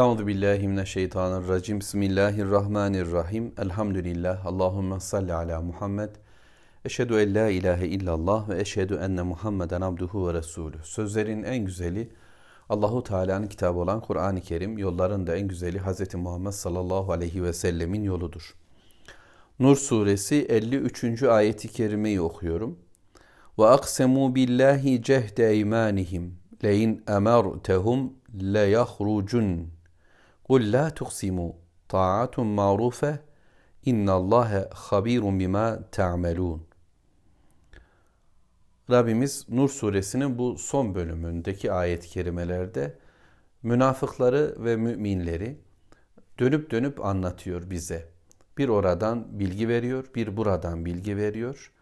Euzu billahi mineşşeytanirracim. Bismillahirrahmanirrahim. Elhamdülillah. Allahumme salli ala Muhammed. Eşhedü en la ilahe illallah ve eşhedü enne Muhammeden abduhu ve resulü. Sözlerin en güzeli Allahu Teala'nın kitabı olan Kur'an-ı Kerim, yolların da en güzeli Hz. Muhammed sallallahu aleyhi ve sellemin yoludur. Nur suresi 53. ayeti kerimeyi okuyorum. Ve aksemu billahi cehde eymanihim leyin emertehum leyahrucun Kul la tuksimu ta'atun ma'rufe innallâhe habirun bima ta'melun. Rabbimiz Nur suresinin bu son bölümündeki ayet-i kerimelerde münafıkları ve müminleri dönüp dönüp anlatıyor bize. Bir oradan bilgi veriyor, bir buradan bilgi veriyor.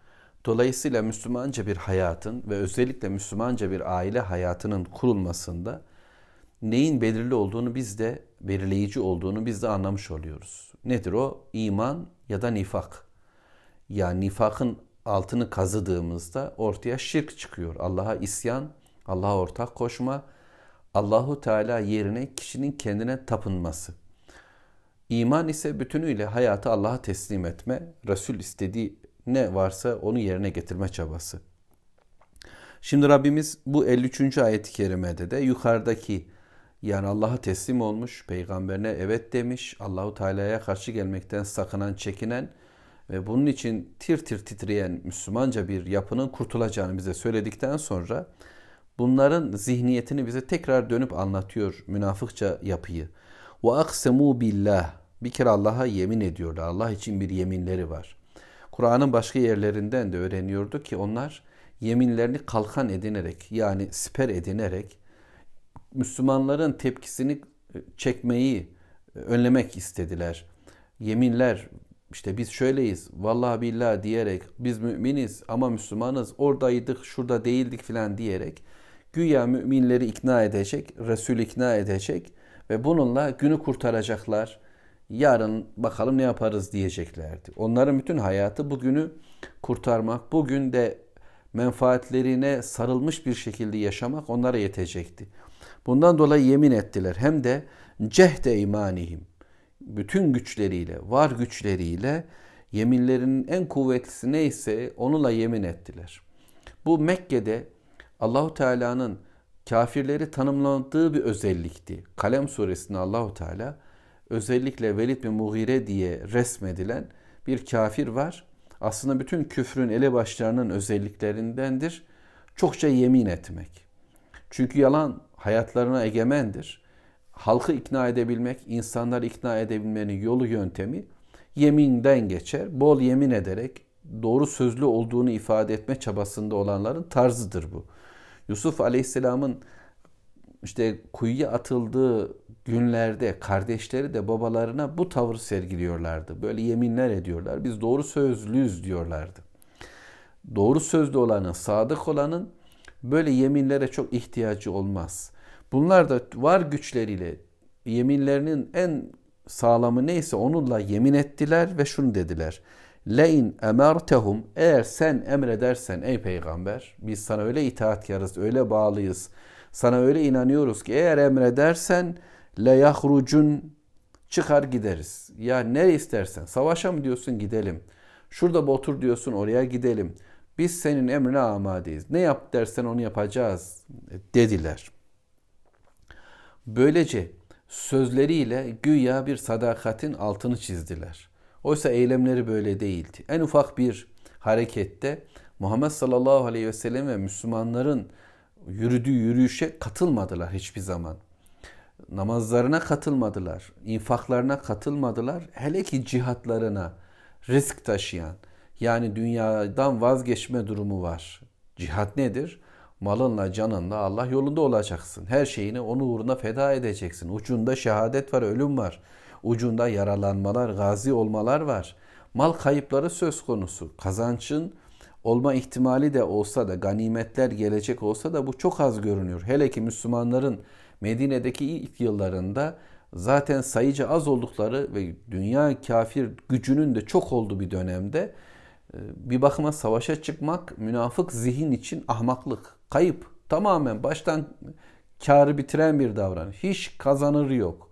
Dolayısıyla Müslümanca bir hayatın ve özellikle Müslümanca bir aile hayatının kurulmasında neyin belirli olduğunu biz de belirleyici olduğunu biz de anlamış oluyoruz. Nedir o? İman ya da nifak. Yani nifakın altını kazıdığımızda ortaya şirk çıkıyor. Allah'a isyan, Allah'a ortak koşma, Allahu Teala yerine kişinin kendine tapınması. İman ise bütünüyle hayatı Allah'a teslim etme, Resul istediği ne varsa onu yerine getirme çabası. Şimdi Rabbimiz bu 53. ayet-i kerimede de yukarıdaki yani Allah'a teslim olmuş, peygamberine evet demiş, Allahu Teala'ya karşı gelmekten sakınan, çekinen ve bunun için tir tir titreyen Müslümanca bir yapının kurtulacağını bize söyledikten sonra bunların zihniyetini bize tekrar dönüp anlatıyor münafıkça yapıyı. Ve aksemu billah. Bir kere Allah'a yemin ediyorlar. Allah için bir yeminleri var. Kur'an'ın başka yerlerinden de öğreniyorduk ki onlar yeminlerini kalkan edinerek yani siper edinerek Müslümanların tepkisini e, çekmeyi e, önlemek istediler. Yeminler işte biz şöyleyiz vallahi billah diyerek biz müminiz ama Müslümanız oradaydık şurada değildik filan diyerek güya müminleri ikna edecek, Resul ikna edecek ve bununla günü kurtaracaklar. Yarın bakalım ne yaparız diyeceklerdi. Onların bütün hayatı bugünü kurtarmak, bugün de menfaatlerine sarılmış bir şekilde yaşamak onlara yetecekti. Bundan dolayı yemin ettiler. Hem de cehde imanihim. Bütün güçleriyle, var güçleriyle yeminlerinin en kuvvetlisi neyse onunla yemin ettiler. Bu Mekke'de Allahu Teala'nın kafirleri tanımladığı bir özellikti. Kalem suresinde Allahu Teala özellikle Velid bin Mughire diye resmedilen bir kafir var. Aslında bütün küfrün elebaşlarının özelliklerindendir. Çokça yemin etmek. Çünkü yalan hayatlarına egemendir. Halkı ikna edebilmek, insanları ikna edebilmenin yolu yöntemi yeminden geçer. Bol yemin ederek doğru sözlü olduğunu ifade etme çabasında olanların tarzıdır bu. Yusuf Aleyhisselam'ın işte kuyuya atıldığı günlerde kardeşleri de babalarına bu tavır sergiliyorlardı. Böyle yeminler ediyorlar. Biz doğru sözlüyüz diyorlardı. Doğru sözlü olanın, sadık olanın böyle yeminlere çok ihtiyacı olmaz. Bunlar da var güçleriyle yeminlerinin en sağlamı neyse onunla yemin ettiler ve şunu dediler. Lein emertehum eğer sen emredersen ey peygamber biz sana öyle itaatkarız öyle bağlıyız sana öyle inanıyoruz ki eğer emredersen le yahrucun çıkar gideriz. Ya ne istersen savaşa mı diyorsun gidelim. Şurada otur diyorsun oraya gidelim. Biz senin emrine amadeyiz. Ne yap dersen onu yapacağız dediler. Böylece sözleriyle güya bir sadakatin altını çizdiler. Oysa eylemleri böyle değildi. En ufak bir harekette Muhammed sallallahu aleyhi ve sellem ve Müslümanların yürüdüğü yürüyüşe katılmadılar hiçbir zaman. Namazlarına katılmadılar, infaklarına katılmadılar. Hele ki cihatlarına risk taşıyan, yani dünyadan vazgeçme durumu var. Cihat nedir? Malınla, canınla Allah yolunda olacaksın. Her şeyini onun uğruna feda edeceksin. Ucunda şehadet var, ölüm var. Ucunda yaralanmalar, gazi olmalar var. Mal kayıpları söz konusu. Kazançın olma ihtimali de olsa da ganimetler gelecek olsa da bu çok az görünüyor. Hele ki Müslümanların Medine'deki ilk yıllarında zaten sayıca az oldukları ve dünya kafir gücünün de çok olduğu bir dönemde bir bakıma savaşa çıkmak münafık zihin için ahmaklık, kayıp. Tamamen baştan karı bitiren bir davranış. Hiç kazanır yok.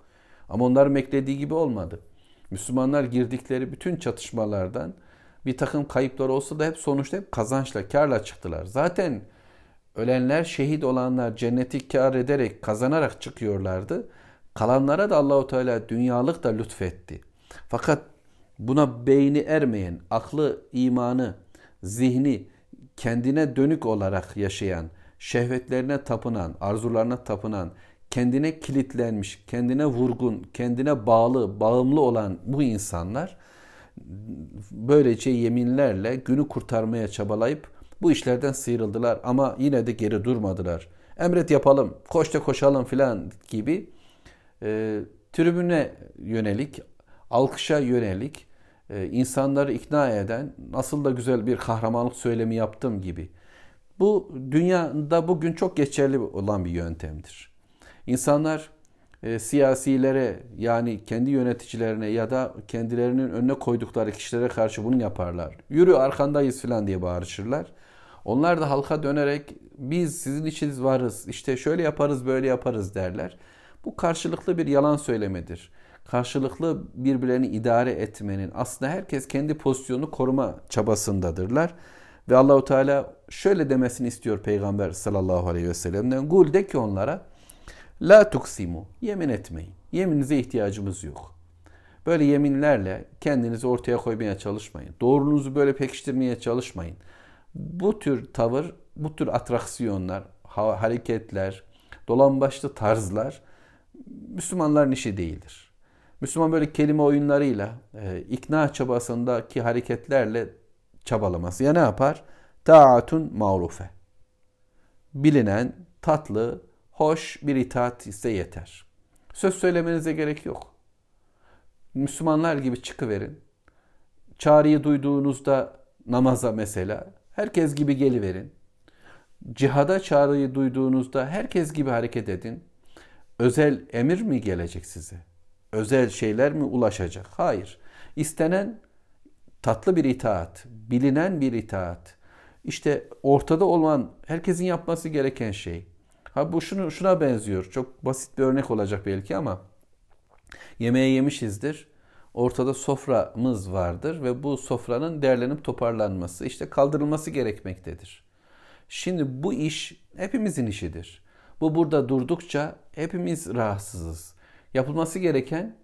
Ama onların beklediği gibi olmadı. Müslümanlar girdikleri bütün çatışmalardan bir takım kayıplar olsa da hep sonuçta hep kazançla, karla çıktılar. Zaten ölenler, şehit olanlar cenneti kar ederek, kazanarak çıkıyorlardı. Kalanlara da Allahu Teala dünyalık da lütfetti. Fakat buna beyni ermeyen, aklı, imanı, zihni kendine dönük olarak yaşayan, şehvetlerine tapınan, arzularına tapınan, kendine kilitlenmiş, kendine vurgun, kendine bağlı, bağımlı olan bu insanlar böylece yeminlerle günü kurtarmaya çabalayıp bu işlerden sıyrıldılar ama yine de geri durmadılar. Emret yapalım, koş da koşalım filan gibi e, tribüne yönelik, alkışa yönelik e, insanları ikna eden nasıl da güzel bir kahramanlık söylemi yaptım gibi. Bu dünyada bugün çok geçerli olan bir yöntemdir. İnsanlar e, siyasilere yani kendi yöneticilerine ya da kendilerinin önüne koydukları kişilere karşı bunu yaparlar. Yürü arkandayız falan diye bağırışırlar. Onlar da halka dönerek biz sizin için varız işte şöyle yaparız böyle yaparız derler. Bu karşılıklı bir yalan söylemedir. Karşılıklı birbirlerini idare etmenin aslında herkes kendi pozisyonunu koruma çabasındadırlar. Ve Allahu Teala şöyle demesini istiyor Peygamber sallallahu aleyhi ve sellem'den. Gul de ki onlara La tuksimu. Yemin etmeyin. Yemininize ihtiyacımız yok. Böyle yeminlerle kendinizi ortaya koymaya çalışmayın. Doğrunuzu böyle pekiştirmeye çalışmayın. Bu tür tavır, bu tür atraksiyonlar, hareketler, dolambaçlı tarzlar Müslümanların işi değildir. Müslüman böyle kelime oyunlarıyla, e, ikna çabasındaki hareketlerle çabalaması. Ya ne yapar? Taatun ma'rufe. Bilinen, tatlı, hoş bir itaat ise yeter. Söz söylemenize gerek yok. Müslümanlar gibi çıkıverin. Çağrıyı duyduğunuzda namaza mesela herkes gibi geliverin. Cihada çağrıyı duyduğunuzda herkes gibi hareket edin. Özel emir mi gelecek size? Özel şeyler mi ulaşacak? Hayır. İstenen tatlı bir itaat, bilinen bir itaat. İşte ortada olan herkesin yapması gereken şey. Ha bu şunu şuna benziyor. Çok basit bir örnek olacak belki ama yemeği yemişizdir. Ortada soframız vardır ve bu sofranın derlenip toparlanması, işte kaldırılması gerekmektedir. Şimdi bu iş hepimizin işidir. Bu burada durdukça hepimiz rahatsızız. Yapılması gereken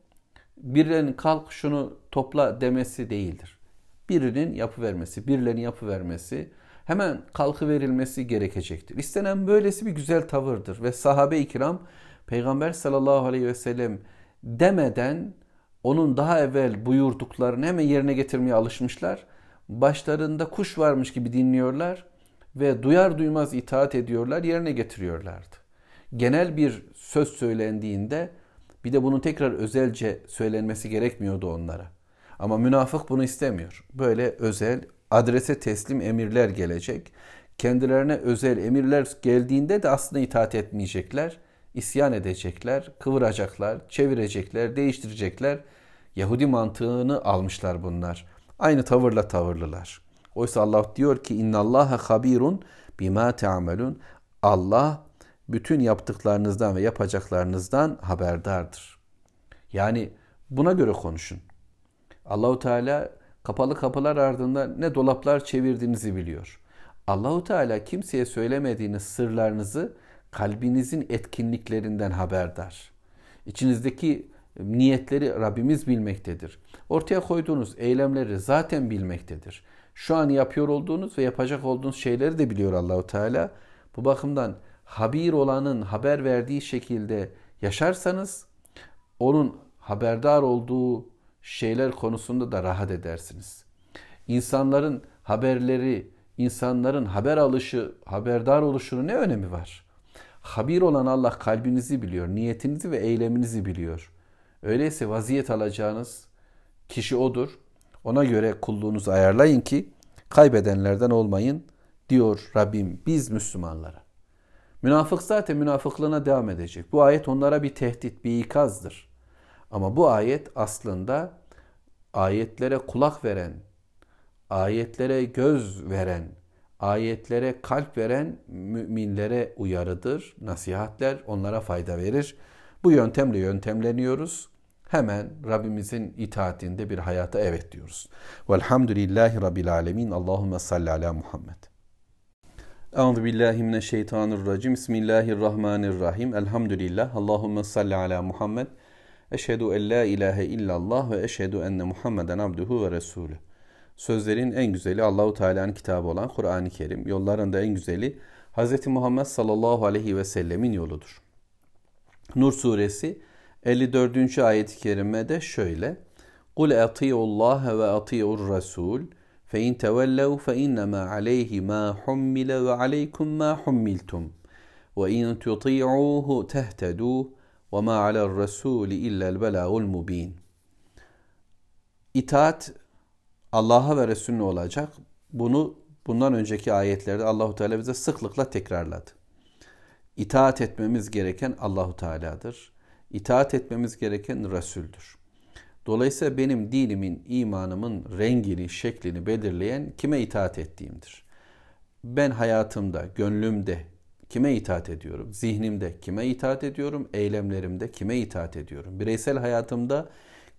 birilerinin kalk şunu topla demesi değildir. Birinin yapıvermesi, birilerinin yapıvermesi, hemen kalkı verilmesi gerekecektir. İstenen böylesi bir güzel tavırdır ve sahabe-i kiram Peygamber sallallahu aleyhi ve sellem demeden onun daha evvel buyurduklarını hemen yerine getirmeye alışmışlar. Başlarında kuş varmış gibi dinliyorlar ve duyar duymaz itaat ediyorlar, yerine getiriyorlardı. Genel bir söz söylendiğinde bir de bunun tekrar özelce söylenmesi gerekmiyordu onlara. Ama münafık bunu istemiyor. Böyle özel, adrese teslim emirler gelecek. Kendilerine özel emirler geldiğinde de aslında itaat etmeyecekler. İsyan edecekler, kıvıracaklar, çevirecekler, değiştirecekler. Yahudi mantığını almışlar bunlar. Aynı tavırla tavırlılar. Oysa Allah diyor ki innallaha habirun bima ta'melun. Allah bütün yaptıklarınızdan ve yapacaklarınızdan haberdardır. Yani buna göre konuşun. Allahu Teala kapalı kapılar ardında ne dolaplar çevirdiğinizi biliyor. Allahu Teala kimseye söylemediğiniz sırlarınızı kalbinizin etkinliklerinden haberdar. İçinizdeki niyetleri Rabbimiz bilmektedir. Ortaya koyduğunuz eylemleri zaten bilmektedir. Şu an yapıyor olduğunuz ve yapacak olduğunuz şeyleri de biliyor Allahu Teala. Bu bakımdan habir olanın haber verdiği şekilde yaşarsanız onun haberdar olduğu şeyler konusunda da rahat edersiniz. İnsanların haberleri, insanların haber alışı, haberdar oluşunun ne önemi var? Habir olan Allah kalbinizi biliyor, niyetinizi ve eyleminizi biliyor. Öyleyse vaziyet alacağınız kişi odur. Ona göre kulluğunuzu ayarlayın ki kaybedenlerden olmayın diyor Rabbim biz Müslümanlara. Münafık zaten münafıklığına devam edecek. Bu ayet onlara bir tehdit, bir ikazdır. Ama bu ayet aslında ayetlere kulak veren, ayetlere göz veren, ayetlere kalp veren müminlere uyarıdır, nasihatler onlara fayda verir. Bu yöntemle yöntemleniyoruz. hemen Rabbimizin itaatinde bir hayata evet diyoruz. Velhamdülillahi Rabbil Alemin. Allahümme salli ala Muhammed. Euzu billahi mineşşeytanirracim. Bismillahirrahmanirrahim. Elhamdülillah. Allahumme salli ala Muhammed. Eşhedü en la ilahe illallah ve eşhedü enne Muhammeden abduhu ve resulü. Sözlerin en güzeli Allahu Teala'nın kitabı olan Kur'an-ı Kerim. Yolların da en güzeli Hz. Muhammed sallallahu aleyhi ve sellemin yoludur. Nur suresi 54. ayet-i kerimede şöyle. Kul ati'ullaha ve ati'ur rasul aleyhi ma hummile ve aleykum ma hummiltum ve in tuti'uhu tehtedu ve ma alel rasuli illel belagul mubin. İtaat Allah'a ve Resulüne olacak. Bunu bundan önceki ayetlerde Allahu Teala bize sıklıkla tekrarladı. İtaat etmemiz gereken Allahu Teala'dır. İtaat etmemiz gereken Resul'dür. Dolayısıyla benim dinimin, imanımın rengini, şeklini belirleyen kime itaat ettiğimdir. Ben hayatımda, gönlümde kime itaat ediyorum? Zihnimde kime itaat ediyorum? Eylemlerimde kime itaat ediyorum? Bireysel hayatımda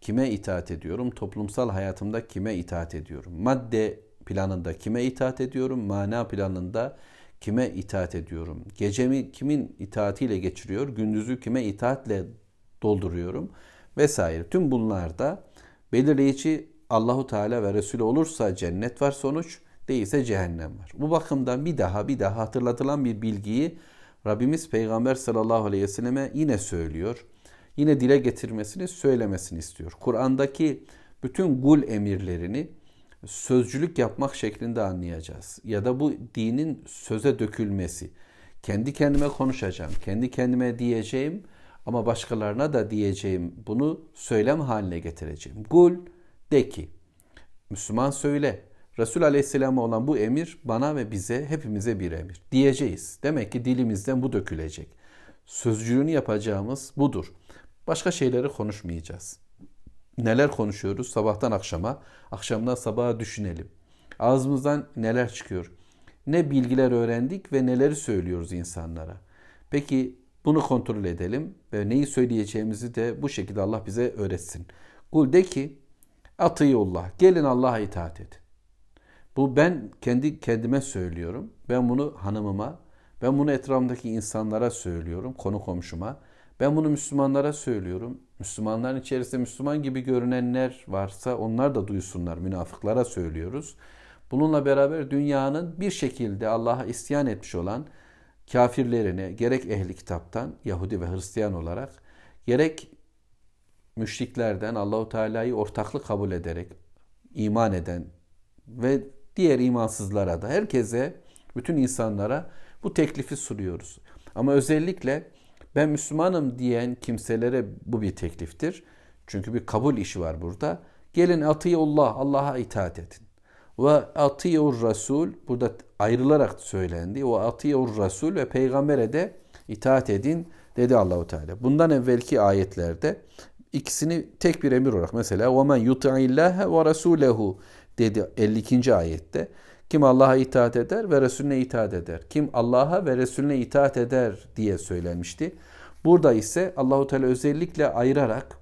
kime itaat ediyorum? Toplumsal hayatımda kime itaat ediyorum? Madde planında kime itaat ediyorum? Mana planında kime itaat ediyorum? Gecemi kimin itaatiyle geçiriyor? Gündüzü kime itaatle dolduruyorum? Vesaire. Tüm bunlarda belirleyici Allahu Teala ve Resulü olursa cennet var sonuç, değilse cehennem var. Bu bakımdan bir daha bir daha hatırlatılan bir bilgiyi Rabbimiz Peygamber sallallahu aleyhi ve selleme yine söylüyor. Yine dile getirmesini, söylemesini istiyor. Kur'an'daki bütün gul emirlerini sözcülük yapmak şeklinde anlayacağız. Ya da bu dinin söze dökülmesi. Kendi kendime konuşacağım, kendi kendime diyeceğim ama başkalarına da diyeceğim bunu söylem haline getireceğim. Gul de ki, Müslüman söyle. Resul Aleyhisselam'a olan bu emir bana ve bize hepimize bir emir. Diyeceğiz. Demek ki dilimizden bu dökülecek. Sözcülüğünü yapacağımız budur. Başka şeyleri konuşmayacağız. Neler konuşuyoruz sabahtan akşama, akşamdan sabaha düşünelim. Ağzımızdan neler çıkıyor? Ne bilgiler öğrendik ve neleri söylüyoruz insanlara? Peki bunu kontrol edelim ve neyi söyleyeceğimizi de bu şekilde Allah bize öğretsin. Kul de ki atıyullah. Gelin Allah'a itaat edin. Bu ben kendi kendime söylüyorum. Ben bunu hanımıma, ben bunu etrafımdaki insanlara söylüyorum, konu komşuma. Ben bunu Müslümanlara söylüyorum. Müslümanların içerisinde Müslüman gibi görünenler varsa onlar da duysunlar. Münafıklara söylüyoruz. Bununla beraber dünyanın bir şekilde Allah'a isyan etmiş olan kafirlerine gerek ehli kitaptan Yahudi ve Hristiyan olarak gerek müşriklerden Allahu Teala'yı ortaklık kabul ederek iman eden ve diğer imansızlara da herkese bütün insanlara bu teklifi sunuyoruz. Ama özellikle ben Müslümanım diyen kimselere bu bir tekliftir. Çünkü bir kabul işi var burada. Gelin atiyullah, Allah'a itaat edin. Ve atiyur rasul burada ayrılarak söylendi. Ve atiyur rasul ve peygambere de itaat edin dedi Allahu Teala. Bundan evvelki ayetlerde ikisini tek bir emir olarak mesela ve men yuti'illaha ve rasulehu dedi 52. ayette. Kim Allah'a itaat eder ve Resulüne itaat eder. Kim Allah'a ve Resulüne itaat eder diye söylenmişti. Burada ise Allahu Teala özellikle ayırarak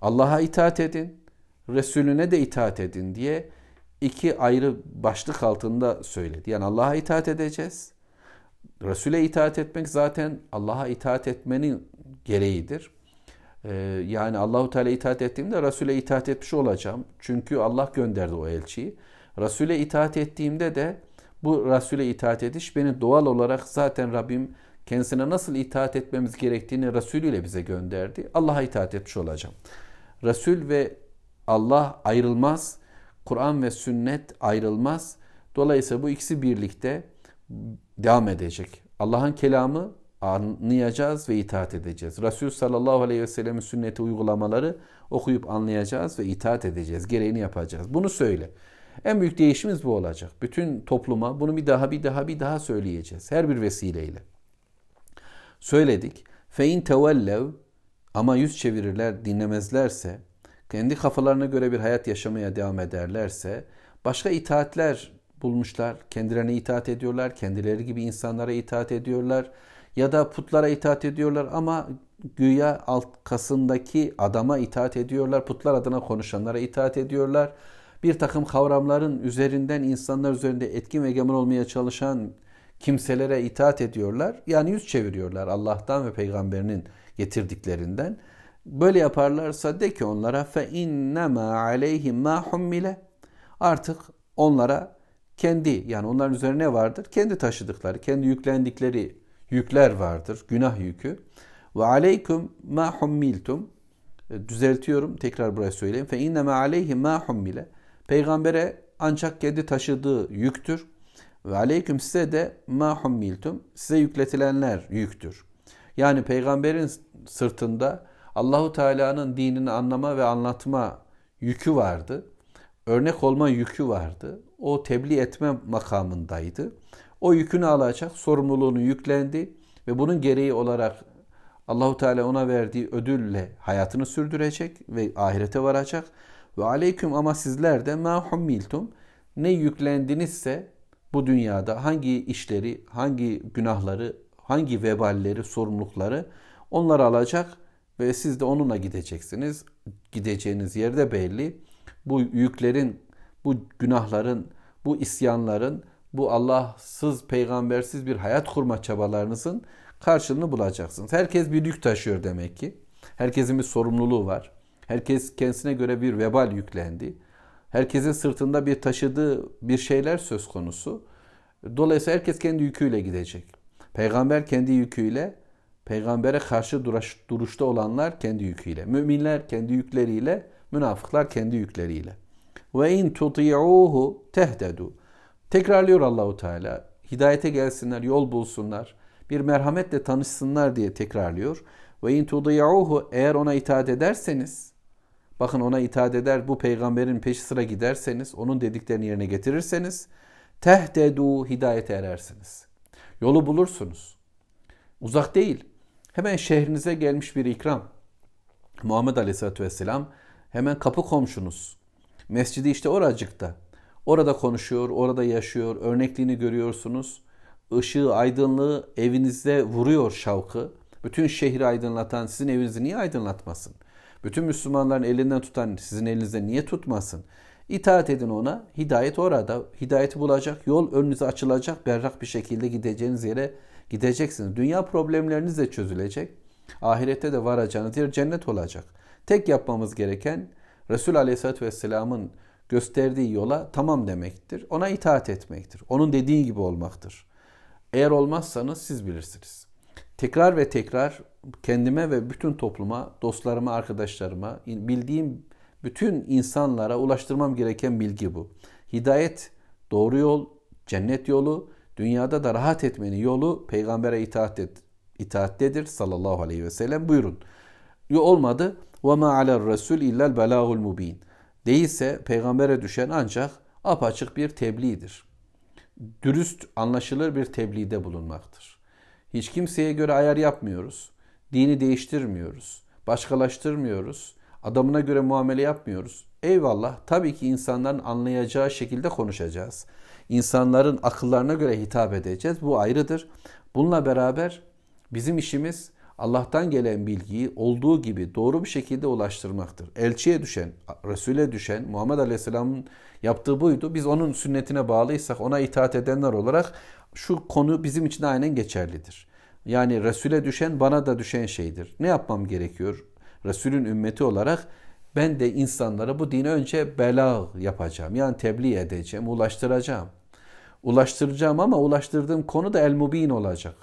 Allah'a itaat edin, Resulüne de itaat edin diye iki ayrı başlık altında söyledi. Yani Allah'a itaat edeceğiz. Resul'e itaat etmek zaten Allah'a itaat etmenin gereğidir. Ee, yani Allahu Teala itaat ettiğimde Resul'e itaat etmiş olacağım. Çünkü Allah gönderdi o elçiyi. Resul'e itaat ettiğimde de bu Resul'e itaat ediş beni doğal olarak zaten Rabbim kendisine nasıl itaat etmemiz gerektiğini Resulü ile bize gönderdi. Allah'a itaat etmiş olacağım. Resul ve Allah ayrılmaz. Kur'an ve sünnet ayrılmaz. Dolayısıyla bu ikisi birlikte devam edecek. Allah'ın kelamı anlayacağız ve itaat edeceğiz. Resul sallallahu aleyhi ve sellem'in sünneti uygulamaları okuyup anlayacağız ve itaat edeceğiz. Gereğini yapacağız. Bunu söyle. En büyük değişimimiz bu olacak. Bütün topluma bunu bir daha bir daha bir daha söyleyeceğiz. Her bir vesileyle. Söyledik. Fe in tevellev ama yüz çevirirler, dinlemezlerse, kendi kafalarına göre bir hayat yaşamaya devam ederlerse, başka itaatler bulmuşlar, kendilerine itaat ediyorlar, kendileri gibi insanlara itaat ediyorlar. Ya da putlara itaat ediyorlar ama güya kasındaki adama itaat ediyorlar. Putlar adına konuşanlara itaat ediyorlar. Bir takım kavramların üzerinden insanlar üzerinde etkin ve egemen olmaya çalışan kimselere itaat ediyorlar. Yani yüz çeviriyorlar Allah'tan ve peygamberinin getirdiklerinden. Böyle yaparlarsa de ki onlara fe innema aleyhim ma hummile. Artık onlara kendi yani onların üzerine ne vardır? Kendi taşıdıkları, kendi yüklendikleri yükler vardır. Günah yükü. Ve aleyküm ma hummiltum. E, düzeltiyorum tekrar buraya söyleyeyim. Fe innema aleyhim ma hummile. Peygambere ancak kendi taşıdığı yüktür. Ve aleyküm size de ma hummiltum. Size yükletilenler yüktür. Yani peygamberin sırtında Allahu Teala'nın dinini anlama ve anlatma yükü vardı. Örnek olma yükü vardı. O tebliğ etme makamındaydı. O yükünü alacak, sorumluluğunu yüklendi ve bunun gereği olarak Allahu Teala ona verdiği ödülle hayatını sürdürecek ve ahirete varacak. Ve aleyküm ama sizler de ma hummiltum ne yüklendinizse bu dünyada hangi işleri, hangi günahları, hangi veballeri, sorumlulukları onları alacak ve siz de onunla gideceksiniz. Gideceğiniz yerde belli. Bu yüklerin, bu günahların, bu isyanların, bu Allahsız, peygambersiz bir hayat kurma çabalarınızın karşılığını bulacaksınız. Herkes bir yük taşıyor demek ki. Herkesin bir sorumluluğu var. Herkes kendisine göre bir vebal yüklendi. Herkesin sırtında bir taşıdığı bir şeyler söz konusu. Dolayısıyla herkes kendi yüküyle gidecek. Peygamber kendi yüküyle, peygambere karşı duruşta olanlar kendi yüküyle, müminler kendi yükleriyle, münafıklar kendi yükleriyle. Ve in tuti'uhu tehtedu. Tekrarlıyor Allahu Teala. Hidayete gelsinler, yol bulsunlar, bir merhametle tanışsınlar diye tekrarlıyor. Ve in tudi'uhu eğer ona itaat ederseniz bakın ona itaat eder bu peygamberin peşi sıra giderseniz onun dediklerini yerine getirirseniz tehtedu hidayete erersiniz. Yolu bulursunuz. Uzak değil. Hemen şehrinize gelmiş bir ikram. Muhammed Aleyhisselatü Vesselam hemen kapı komşunuz. Mescidi işte oracıkta. Orada konuşuyor, orada yaşıyor, örnekliğini görüyorsunuz. Işığı, aydınlığı evinizde vuruyor şavkı. Bütün şehri aydınlatan sizin evinizi niye aydınlatmasın? Bütün Müslümanların elinden tutan sizin elinizde niye tutmasın? İtaat edin ona. Hidayet orada. Hidayeti bulacak. Yol önünüze açılacak. Berrak bir şekilde gideceğiniz yere gideceksiniz. Dünya problemleriniz de çözülecek. Ahirette de varacağınız yer cennet olacak. Tek yapmamız gereken Resul Aleyhisselatü Vesselam'ın gösterdiği yola tamam demektir. Ona itaat etmektir. Onun dediği gibi olmaktır. Eğer olmazsanız siz bilirsiniz. Tekrar ve tekrar kendime ve bütün topluma, dostlarıma, arkadaşlarıma, bildiğim bütün insanlara ulaştırmam gereken bilgi bu. Hidayet doğru yol, cennet yolu, dünyada da rahat etmenin yolu peygambere itaat et, itaattedir sallallahu aleyhi ve sellem. Buyurun. Olmadı. Ve ma alel resul illel belagul mubin. Değilse peygambere düşen ancak apaçık bir tebliğdir. Dürüst, anlaşılır bir tebliğde bulunmaktır. Hiç kimseye göre ayar yapmıyoruz. Dini değiştirmiyoruz. Başkalaştırmıyoruz. Adamına göre muamele yapmıyoruz. Eyvallah tabii ki insanların anlayacağı şekilde konuşacağız. İnsanların akıllarına göre hitap edeceğiz. Bu ayrıdır. Bununla beraber bizim işimiz Allah'tan gelen bilgiyi olduğu gibi doğru bir şekilde ulaştırmaktır. Elçiye düşen, Resul'e düşen, Muhammed Aleyhisselam'ın yaptığı buydu. Biz onun sünnetine bağlıysak, ona itaat edenler olarak şu konu bizim için aynen geçerlidir. Yani Resul'e düşen bana da düşen şeydir. Ne yapmam gerekiyor? Resul'ün ümmeti olarak ben de insanlara bu dini önce bela yapacağım. Yani tebliğ edeceğim, ulaştıracağım. Ulaştıracağım ama ulaştırdığım konu da el-mubin olacak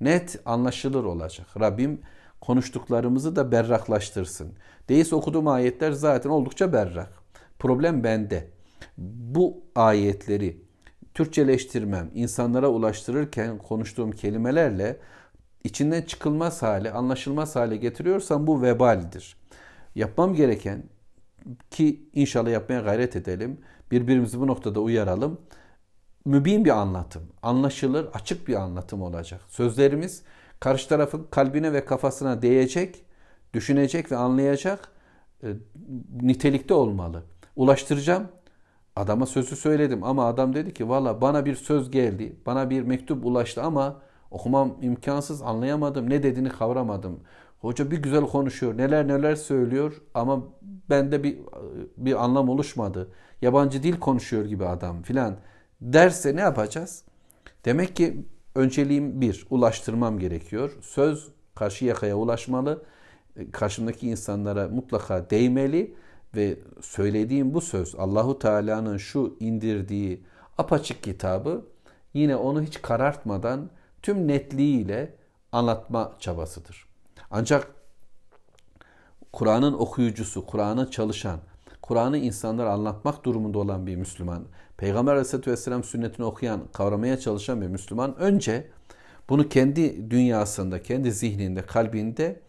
net anlaşılır olacak. Rabbim konuştuklarımızı da berraklaştırsın. Değilse okuduğum ayetler zaten oldukça berrak. Problem bende. Bu ayetleri Türkçeleştirmem, insanlara ulaştırırken konuştuğum kelimelerle içinden çıkılmaz hale, anlaşılmaz hale getiriyorsam bu vebaldir. Yapmam gereken ki inşallah yapmaya gayret edelim. Birbirimizi bu noktada uyaralım mübin bir anlatım, anlaşılır, açık bir anlatım olacak. Sözlerimiz karşı tarafın kalbine ve kafasına değecek, düşünecek ve anlayacak e, nitelikte olmalı. Ulaştıracağım. Adama sözü söyledim ama adam dedi ki valla bana bir söz geldi, bana bir mektup ulaştı ama Okumam imkansız, anlayamadım, ne dediğini kavramadım. Hoca bir güzel konuşuyor, neler neler söylüyor ama bende bir bir anlam oluşmadı. Yabancı dil konuşuyor gibi adam filan derse ne yapacağız? Demek ki önceliğim bir, ulaştırmam gerekiyor. Söz karşı yakaya ulaşmalı. Karşımdaki insanlara mutlaka değmeli ve söylediğim bu söz Allahu Teala'nın şu indirdiği apaçık kitabı yine onu hiç karartmadan tüm netliğiyle anlatma çabasıdır. Ancak Kur'an'ın okuyucusu, Kur'an'ı çalışan, Kur'an'ı insanlara anlatmak durumunda olan bir Müslüman, Peygamber Aleyhisselatü Vesselam sünnetini okuyan, kavramaya çalışan bir Müslüman önce bunu kendi dünyasında, kendi zihninde, kalbinde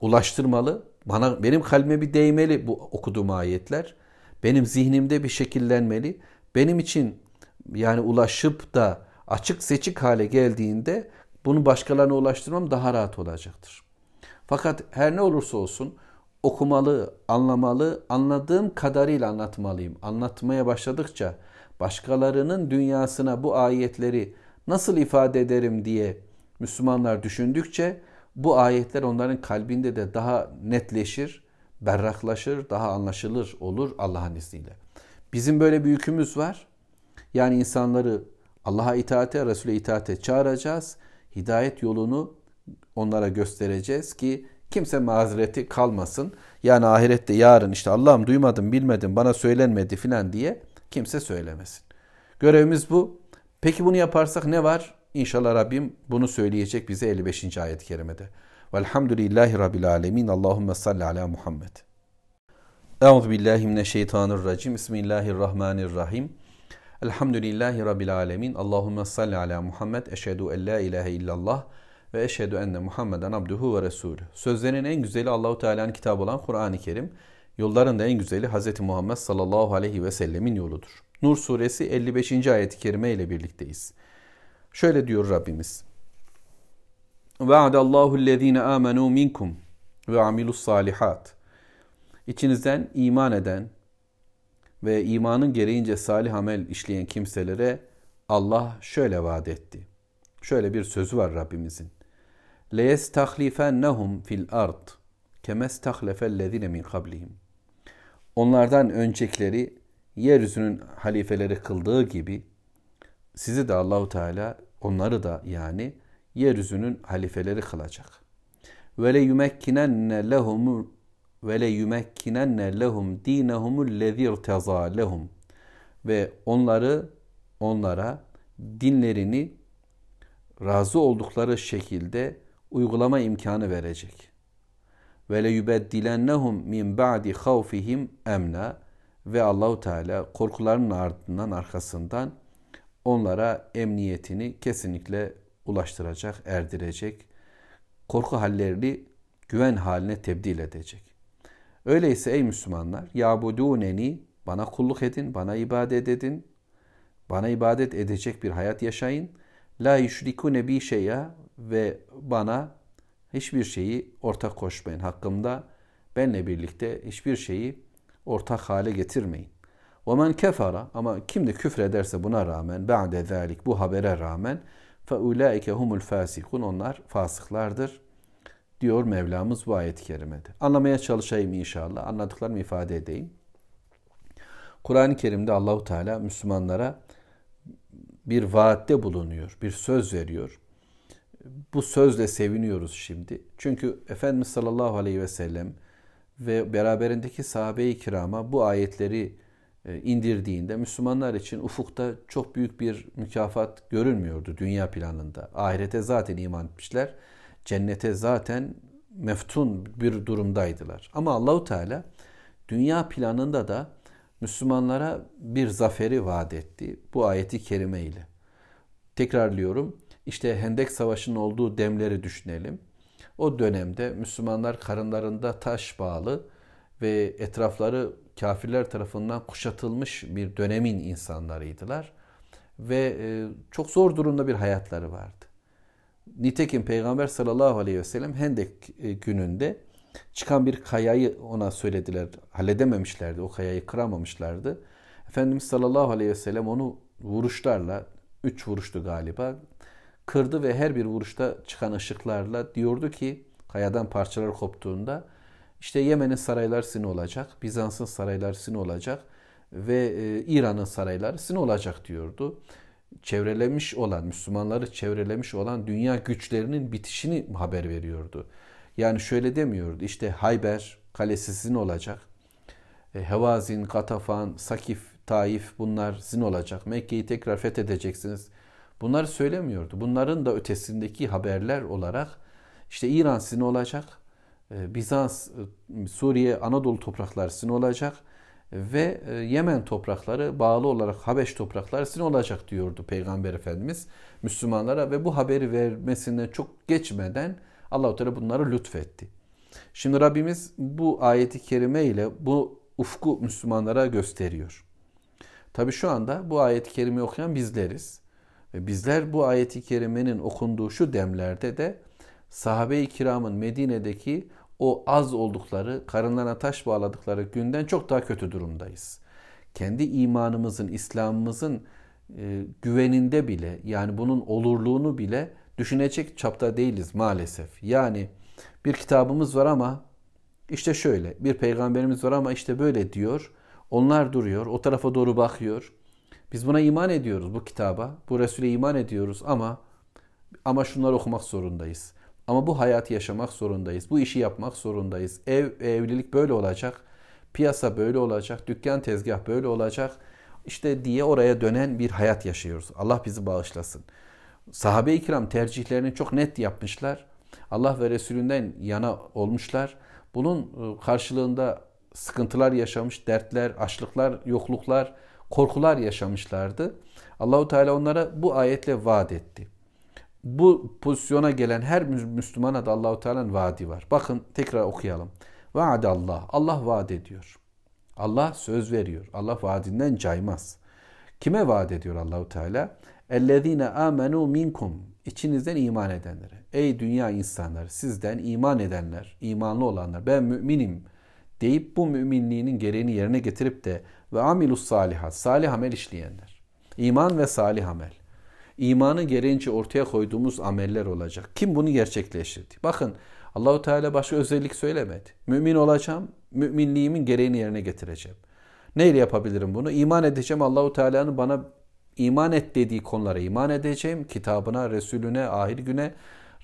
ulaştırmalı. Bana benim kalbime bir değmeli bu okuduğum ayetler. Benim zihnimde bir şekillenmeli. Benim için yani ulaşıp da açık seçik hale geldiğinde bunu başkalarına ulaştırmam daha rahat olacaktır. Fakat her ne olursa olsun okumalı, anlamalı, anladığım kadarıyla anlatmalıyım. Anlatmaya başladıkça başkalarının dünyasına bu ayetleri nasıl ifade ederim diye Müslümanlar düşündükçe bu ayetler onların kalbinde de daha netleşir, berraklaşır, daha anlaşılır olur Allah'ın izniyle. Bizim böyle bir yükümüz var. Yani insanları Allah'a itaate, Resul'e itaate çağıracağız. Hidayet yolunu onlara göstereceğiz ki kimse mazereti kalmasın. Yani ahirette yarın işte Allah'ım duymadım, bilmedim, bana söylenmedi filan diye kimse söylemesin. Görevimiz bu. Peki bunu yaparsak ne var? İnşallah Rabbim bunu söyleyecek bize 55. ayet-i kerimede. Velhamdülillahi Rabbil alemin. Allahümme salli ala Muhammed. Euzu billahi mineşşeytanirracim. Bismillahirrahmanirrahim. Elhamdülillahi Rabbil alemin. Allahümme salli ala Muhammed. Eşhedü en la ilahe illallah ve eşhedü enne Muhammeden abduhu ve resulü. Sözlerin en güzeli Allahu Teala'nın kitabı olan Kur'an-ı Kerim. Yolların da en güzeli Hz. Muhammed sallallahu aleyhi ve sellemin yoludur. Nur suresi 55. ayet-i kerime ile birlikteyiz. Şöyle diyor Rabbimiz. Allahu ellezine amenu minkum ve amilus salihat. İçinizden iman eden ve imanın gereğince salih amel işleyen kimselere Allah şöyle vaat etti. Şöyle bir sözü var Rabbimizin. لَيَسْتَخْلِفَنَّهُمْ fil ard كَمَسْتَخْلَفَ الَّذِينَ min qablihim. Onlardan öncekileri yeryüzünün halifeleri kıldığı gibi sizi de Allahu Teala onları da yani yeryüzünün halifeleri kılacak. Ve le yumekkinenne lehum ve le yumekkinenne lehum dinehumul lezî irtezâ lehum ve onları onlara dinlerini razı oldukları şekilde uygulama imkanı verecek. Ve le yubeddilennehum min ba'di havfihim emna ve Allahu Teala korkularının ardından arkasından onlara emniyetini kesinlikle ulaştıracak, erdirecek. Korku hallerini güven haline tebdil edecek. Öyleyse ey Müslümanlar, yabuduneni bana kulluk edin, bana ibadet edin. Bana ibadet edecek bir hayat yaşayın. La yüşrikune bi şey'a ve bana hiçbir şeyi ortak koşmayın hakkımda. Benle birlikte hiçbir şeyi ortak hale getirmeyin. وَمَنْ kefara ama kim de küfrederse buna rağmen ba'de zalik bu habere rağmen فَاُولَٰئِكَ humul fasikun onlar fasıklardır diyor Mevlamız bu ayet-i kerimede. Anlamaya çalışayım inşallah. Anladıklarımı ifade edeyim. Kur'an-ı Kerim'de Allahu Teala Müslümanlara bir vaatte bulunuyor, bir söz veriyor. Bu sözle seviniyoruz şimdi. Çünkü Efendimiz sallallahu aleyhi ve sellem ve beraberindeki sahabe-i kirama bu ayetleri e, indirdiğinde Müslümanlar için ufukta çok büyük bir mükafat görülmüyordu dünya planında. Ahirete zaten iman etmişler. Cennete zaten meftun bir durumdaydılar. Ama Allahu Teala dünya planında da Müslümanlara bir zaferi vaat etti bu ayeti kerime ile. Tekrarlıyorum. İşte Hendek Savaşı'nın olduğu demleri düşünelim. O dönemde Müslümanlar karınlarında taş bağlı ve etrafları kafirler tarafından kuşatılmış bir dönemin insanlarıydılar. Ve e, çok zor durumda bir hayatları vardı. Nitekim Peygamber sallallahu aleyhi ve sellem Hendek e, gününde çıkan bir kayayı ona söylediler. Halledememişlerdi. O kayayı kıramamışlardı. Efendimiz sallallahu aleyhi ve sellem onu vuruşlarla, üç vuruştu galiba, kırdı ve her bir vuruşta çıkan ışıklarla diyordu ki kayadan parçalar koptuğunda işte Yemen'in sarayları sizin olacak, Bizans'ın sarayları sizin olacak ve e, İran'ın sarayları sizin olacak diyordu. Çevrelemiş olan, Müslümanları çevrelemiş olan dünya güçlerinin bitişini haber veriyordu. Yani şöyle demiyordu, işte Hayber kalesi sizin olacak, e, Hevazin, Katafan, Sakif, Taif bunlar sizin olacak, Mekke'yi tekrar fethedeceksiniz. Bunları söylemiyordu. Bunların da ötesindeki haberler olarak işte İran sizin olacak, e, Bizans, e, Suriye, Anadolu toprakları sizin olacak ve e, Yemen toprakları bağlı olarak Habeş toprakları sizin olacak diyordu Peygamber Efendimiz Müslümanlara ve bu haberi vermesinden çok geçmeden Allahu Teala bunları lütfetti. Şimdi Rabbimiz bu ayeti kerime ile bu ufku Müslümanlara gösteriyor. Tabi şu anda bu ayeti kerime okuyan bizleriz. Bizler bu ayeti kerimenin okunduğu şu demlerde de sahabe-i kiramın Medine'deki o az oldukları, karınlarına taş bağladıkları günden çok daha kötü durumdayız. Kendi imanımızın, İslam'ımızın e, güveninde bile yani bunun olurluğunu bile düşünecek çapta değiliz maalesef. Yani bir kitabımız var ama işte şöyle, bir peygamberimiz var ama işte böyle diyor. Onlar duruyor, o tarafa doğru bakıyor. Biz buna iman ediyoruz bu kitaba. Bu Resul'e iman ediyoruz ama ama şunları okumak zorundayız. Ama bu hayatı yaşamak zorundayız. Bu işi yapmak zorundayız. Ev, evlilik böyle olacak. Piyasa böyle olacak. Dükkan tezgah böyle olacak. İşte diye oraya dönen bir hayat yaşıyoruz. Allah bizi bağışlasın. Sahabe-i kiram tercihlerini çok net yapmışlar. Allah ve Resulünden yana olmuşlar. Bunun e, karşılığında sıkıntılar yaşamış, dertler, açlıklar, yokluklar, korkular yaşamışlardı. Allahu Teala onlara bu ayetle vaat etti bu pozisyona gelen her Müslümana da Allahu Teala'nın vaadi var. Bakın tekrar okuyalım. Vaad Allah. Allah vaat ediyor. Allah söz veriyor. Allah vaadinden caymaz. Kime vaat ediyor Allahu Teala? Ellezine amenu minkum. İçinizden iman edenlere. Ey dünya insanları, sizden iman edenler, imanlı olanlar, ben müminim deyip bu müminliğinin gereğini yerine getirip de ve amilus salihat, salih amel işleyenler. İman ve salih amel imanı gereğince ortaya koyduğumuz ameller olacak. Kim bunu gerçekleştirdi? Bakın Allahu Teala başka özellik söylemedi. Mümin olacağım, müminliğimin gereğini yerine getireceğim. Neyle yapabilirim bunu? İman edeceğim Allahu Teala'nın bana iman et dediği konulara iman edeceğim. Kitabına, Resulüne, ahir güne,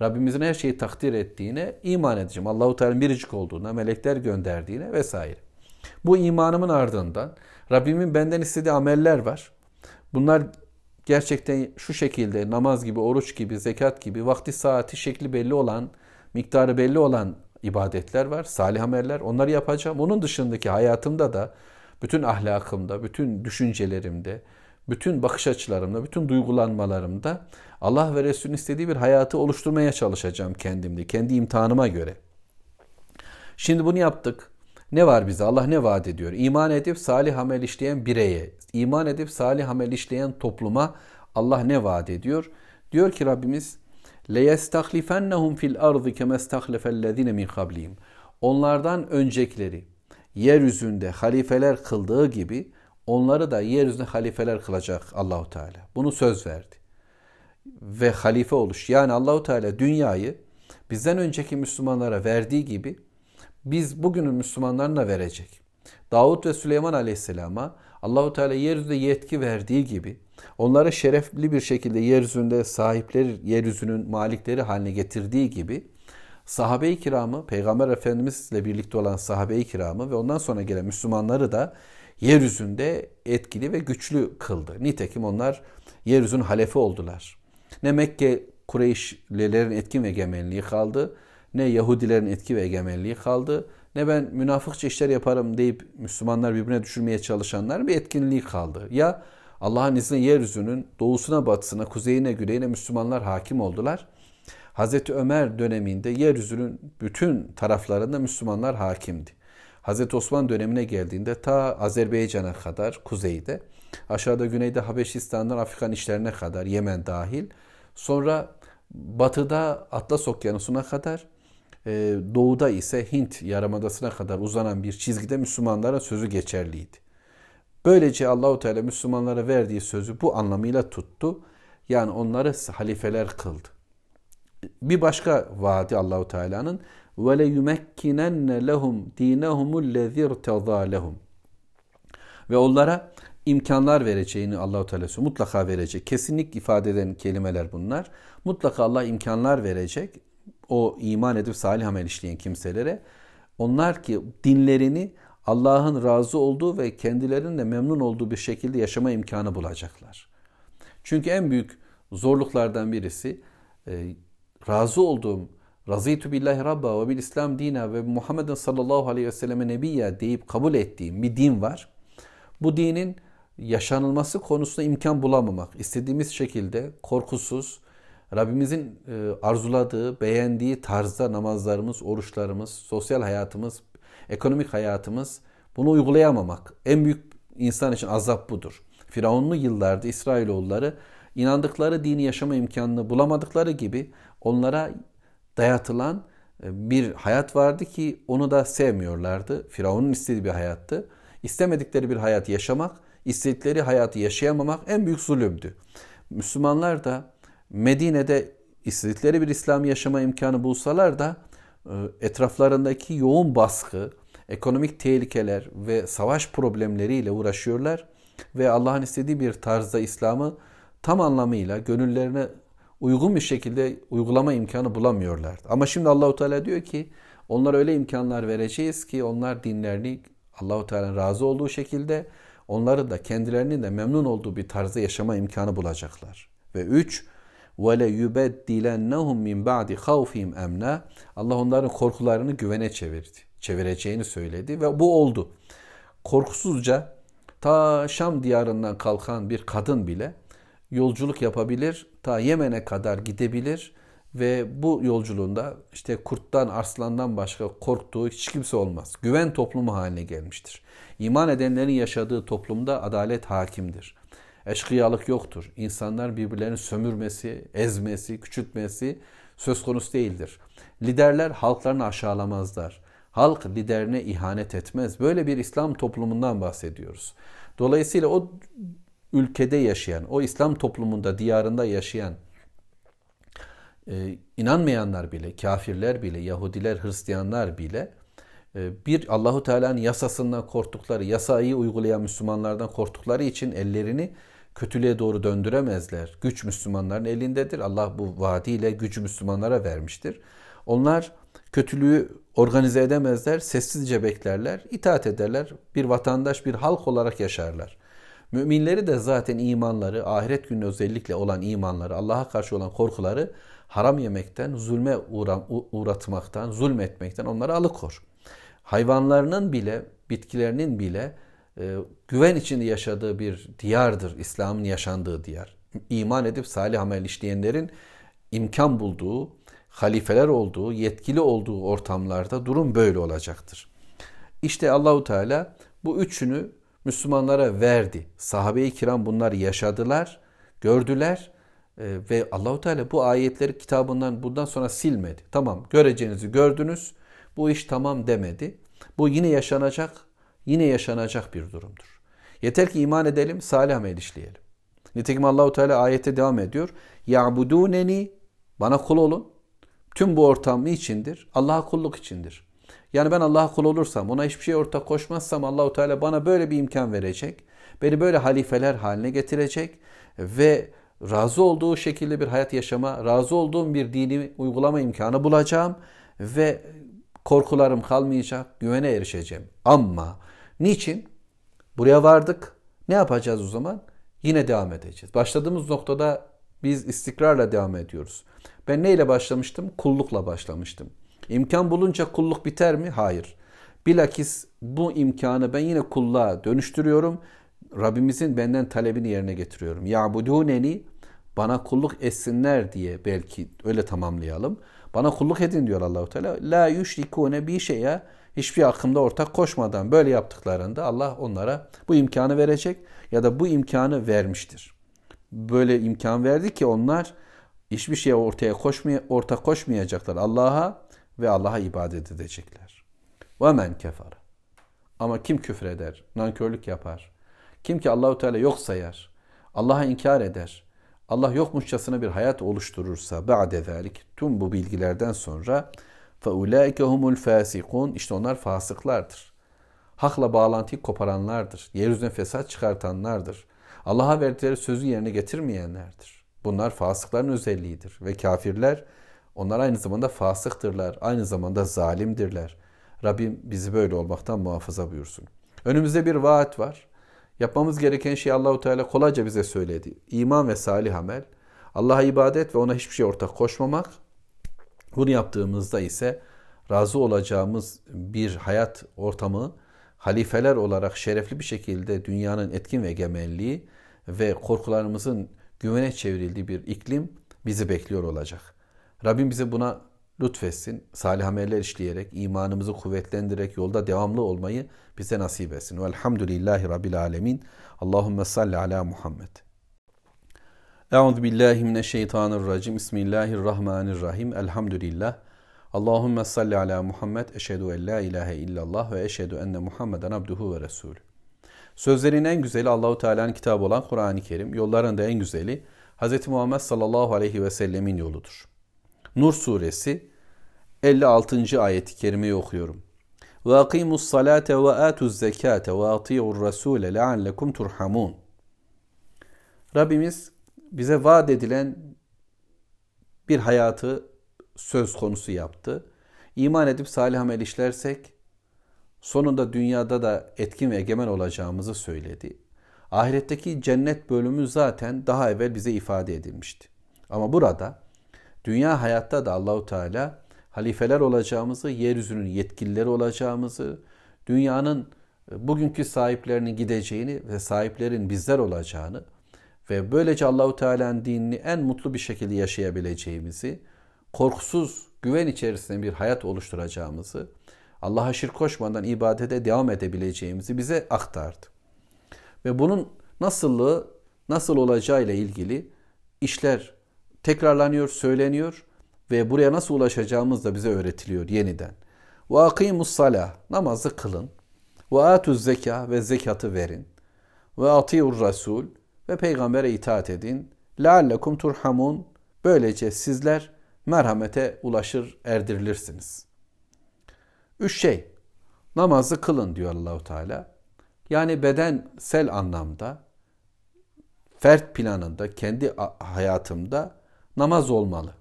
Rabbimizin her şeyi takdir ettiğine iman edeceğim. Allahu Teala'nın biricik olduğuna, melekler gönderdiğine vesaire. Bu imanımın ardından Rabbimin benden istediği ameller var. Bunlar gerçekten şu şekilde namaz gibi, oruç gibi, zekat gibi vakti saati şekli belli olan, miktarı belli olan ibadetler var, salih ameller. Onları yapacağım. Onun dışındaki hayatımda da bütün ahlakımda, bütün düşüncelerimde, bütün bakış açılarımda, bütün duygulanmalarımda Allah ve Resul'ün istediği bir hayatı oluşturmaya çalışacağım kendimde, kendi imtihanıma göre. Şimdi bunu yaptık. Ne var bize? Allah ne vaat ediyor? İman edip salih amel işleyen bireye, iman edip salih amel işleyen topluma Allah ne vaat ediyor? Diyor ki Rabbimiz لَيَسْتَخْلِفَنَّهُمْ fil الْأَرْضِ كَمَا اسْتَخْلَفَ الَّذ۪ينَ مِنْ قَبْلِهِمْ Onlardan öncekileri yeryüzünde halifeler kıldığı gibi onları da yeryüzünde halifeler kılacak Allahu Teala. Bunu söz verdi. Ve halife oluş yani Allahu Teala dünyayı bizden önceki Müslümanlara verdiği gibi biz bugünün Müslümanlarına verecek. Davut ve Süleyman Aleyhisselam'a Allahu Teala yeryüzünde yetki verdiği gibi onları şerefli bir şekilde yeryüzünde sahipleri, yeryüzünün malikleri haline getirdiği gibi sahabe-i kiramı, Peygamber Efendimizle birlikte olan sahabe-i kiramı ve ondan sonra gelen Müslümanları da yeryüzünde etkili ve güçlü kıldı. Nitekim onlar yeryüzünün halefi oldular. Ne Mekke Kureyşlilerin etkin ve egemenliği kaldı ne Yahudilerin etki ve egemenliği kaldı ne ben münafıkça işler yaparım deyip Müslümanlar birbirine düşürmeye çalışanlar bir etkinliği kaldı. Ya Allah'ın izniyle yeryüzünün doğusuna batısına, kuzeyine güneyine Müslümanlar hakim oldular. Hazreti Ömer döneminde yeryüzünün bütün taraflarında Müslümanlar hakimdi. Hazreti Osman dönemine geldiğinde ta Azerbaycan'a kadar kuzeyde, aşağıda güneyde Habeşistan'dan Afrikan işlerine kadar Yemen dahil, sonra batıda Atlas Okyanusu'na kadar doğuda ise Hint yarımadasına kadar uzanan bir çizgide Müslümanlara sözü geçerliydi. Böylece Allahu Teala Müslümanlara verdiği sözü bu anlamıyla tuttu. Yani onları halifeler kıldı. Bir başka vaadi Allahu Teala'nın ve le yumekkinenne lehum dinehumul lezî lehum. Ve onlara imkanlar vereceğini Allahu Teala. Mutlaka verecek. Kesinlik ifade eden kelimeler bunlar. Mutlaka Allah imkanlar verecek. O iman edip salih amel işleyen kimselere. Onlar ki dinlerini Allah'ın razı olduğu ve kendilerinin de memnun olduğu bir şekilde yaşama imkanı bulacaklar. Çünkü en büyük zorluklardan birisi e, razı olduğum Razıytu billahi rabba ve bil İslam dina ve Muhammeden sallallahu aleyhi ve selleme nebiyya deyip kabul ettiğim bir din var. Bu dinin yaşanılması konusunda imkan bulamamak, istediğimiz şekilde korkusuz, Rabbimizin e, arzuladığı, beğendiği tarzda namazlarımız, oruçlarımız, sosyal hayatımız, ekonomik hayatımız bunu uygulayamamak. En büyük insan için azap budur. Firavunlu yıllarda İsrailoğulları inandıkları dini yaşama imkanını bulamadıkları gibi onlara dayatılan e, bir hayat vardı ki onu da sevmiyorlardı. Firavun'un istediği bir hayattı. İstemedikleri bir hayat yaşamak, istedikleri hayatı yaşayamamak en büyük zulümdü. Müslümanlar da Medine'de istedikleri bir İslam yaşama imkanı bulsalar da e, etraflarındaki yoğun baskı, ekonomik tehlikeler ve savaş problemleriyle uğraşıyorlar ve Allah'ın istediği bir tarzda İslam'ı tam anlamıyla gönüllerine uygun bir şekilde uygulama imkanı bulamıyorlar. Ama şimdi Allahu Teala diyor ki onlara öyle imkanlar vereceğiz ki onlar dinlerini Allahu Teala'nın razı olduğu şekilde onları da kendilerinin de memnun olduğu bir tarzda yaşama imkanı bulacaklar. Ve üç, ve le yubeddilennehum min ba'di havfihim emna. Allah onların korkularını güvene çevirdi. Çevireceğini söyledi ve bu oldu. Korkusuzca ta Şam diyarından kalkan bir kadın bile yolculuk yapabilir, ta Yemen'e kadar gidebilir ve bu yolculuğunda işte kurttan, arslandan başka korktuğu hiç kimse olmaz. Güven toplumu haline gelmiştir. İman edenlerin yaşadığı toplumda adalet hakimdir. Eşkıyalık yoktur. İnsanlar birbirlerini sömürmesi, ezmesi, küçültmesi söz konusu değildir. Liderler halklarını aşağılamazlar. Halk liderine ihanet etmez. Böyle bir İslam toplumundan bahsediyoruz. Dolayısıyla o ülkede yaşayan, o İslam toplumunda, diyarında yaşayan e, inanmayanlar bile, kafirler bile, Yahudiler, Hristiyanlar bile e, bir Allahu Teala'nın yasasından korktukları, yasayı uygulayan Müslümanlardan korktukları için ellerini kötülüğe doğru döndüremezler. Güç Müslümanların elindedir. Allah bu vaadiyle gücü Müslümanlara vermiştir. Onlar kötülüğü organize edemezler, sessizce beklerler, itaat ederler. Bir vatandaş, bir halk olarak yaşarlar. Müminleri de zaten imanları, ahiret günü özellikle olan imanları, Allah'a karşı olan korkuları haram yemekten, zulme uğratmaktan, zulmetmekten onları alıkor. Hayvanlarının bile, bitkilerinin bile e, güven içinde yaşadığı bir diyardır İslam'ın yaşandığı diyar. İman edip salih amel işleyenlerin imkan bulduğu, halifeler olduğu, yetkili olduğu ortamlarda durum böyle olacaktır. İşte Allahu Teala bu üçünü Müslümanlara verdi. Sahabe-i kiram bunları yaşadılar, gördüler e, ve Allahu Teala bu ayetleri kitabından bundan sonra silmedi. Tamam göreceğinizi gördünüz. Bu iş tamam demedi. Bu yine yaşanacak, yine yaşanacak bir durumdur. Yeter ki iman edelim, salih amel işleyelim. Nitekim Allahu Teala ayette devam ediyor. Ya'buduneni bana kul olun. Tüm bu ortam içindir? Allah'a kulluk içindir. Yani ben Allah'a kul olursam, ona hiçbir şey ortak koşmazsam Allahu Teala bana böyle bir imkan verecek. Beni böyle halifeler haline getirecek ve razı olduğu şekilde bir hayat yaşama, razı olduğum bir dini uygulama imkanı bulacağım ve korkularım kalmayacak, güvene erişeceğim. Ama niçin? Buraya vardık. Ne yapacağız o zaman? Yine devam edeceğiz. Başladığımız noktada biz istikrarla devam ediyoruz. Ben neyle başlamıştım? Kullukla başlamıştım. İmkan bulunca kulluk biter mi? Hayır. Bilakis bu imkanı ben yine kulluğa dönüştürüyorum. Rabbimizin benden talebini yerine getiriyorum. Ya'buduneni bana kulluk etsinler diye belki öyle tamamlayalım. Bana kulluk edin diyor Allahu Teala. La yüşrikune bir şeye hiçbir akımda ortak koşmadan böyle yaptıklarında Allah onlara bu imkanı verecek ya da bu imkanı vermiştir. Böyle imkan verdi ki onlar hiçbir şeye ortaya koşmaya, ortak koşmayacaklar. Allah'a ve Allah'a ibadet edecekler. Ve men kefer. Ama kim küfreder, nankörlük yapar, kim ki Allahu Teala yok sayar, Allah'a inkar eder, Allah yokmuşçasına bir hayat oluşturursa ba'de zalik tüm bu bilgilerden sonra ulaike humul fasikun işte onlar fasıklardır. Hakla bağlantıyı koparanlardır. Yeryüzüne fesat çıkartanlardır. Allah'a verdikleri sözü yerine getirmeyenlerdir. Bunlar fasıkların özelliğidir ve kafirler onlar aynı zamanda fasıktırlar. Aynı zamanda zalimdirler. Rabbim bizi böyle olmaktan muhafaza buyursun. Önümüzde bir vaat var. Yapmamız gereken şey Allahu Teala kolayca bize söyledi. İman ve salih amel. Allah'a ibadet ve ona hiçbir şey ortak koşmamak. Bunu yaptığımızda ise razı olacağımız bir hayat ortamı halifeler olarak şerefli bir şekilde dünyanın etkin ve egemenliği ve korkularımızın güvene çevrildiği bir iklim bizi bekliyor olacak. Rabbim bize buna lütfetsin. Salih ameller işleyerek, imanımızı kuvvetlendirerek yolda devamlı olmayı bize nasip etsin. Velhamdülillahi Rabbil alemin. Allahümme salli ala Muhammed. Euzu billahi mineşşeytanirracim. Bismillahirrahmanirrahim. Elhamdülillah. Allahümme salli ala Muhammed. Eşhedü en la ilahe illallah ve eşhedü enne Muhammeden abduhu ve resulü. Sözlerin en güzeli Allahu Teala'nın kitabı olan Kur'an-ı Kerim. Yolların da en güzeli Hz. Muhammed sallallahu aleyhi ve sellemin yoludur. Nur suresi 56. ayeti kerimeyi okuyorum. Ve akimus salate ve atuz zekate ve ati'ur rasule leallekum turhamun. Rabbimiz bize vaat edilen bir hayatı söz konusu yaptı. İman edip salih amel işlersek sonunda dünyada da etkin ve egemen olacağımızı söyledi. Ahiretteki cennet bölümü zaten daha evvel bize ifade edilmişti. Ama burada dünya hayatta da Allahu Teala halifeler olacağımızı, yeryüzünün yetkilileri olacağımızı, dünyanın bugünkü sahiplerinin gideceğini ve sahiplerin bizler olacağını ve böylece Allahu Teala'nın dinini en mutlu bir şekilde yaşayabileceğimizi, korkusuz, güven içerisinde bir hayat oluşturacağımızı, Allah'a şirk koşmadan ibadete devam edebileceğimizi bize aktardı. Ve bunun nasıllığı, nasıl olacağı ile ilgili işler tekrarlanıyor, söyleniyor ve buraya nasıl ulaşacağımız da bize öğretiliyor yeniden. Akimus salah, namazı kılın. Atuz zeka ve zekatı verin. Ve atiur rasul ve peygambere itaat edin. Leallekum turhamun. Böylece sizler merhamete ulaşır, erdirilirsiniz. Üç şey. Namazı kılın diyor Allahu Teala. Yani bedensel anlamda, fert planında, kendi hayatımda namaz olmalı.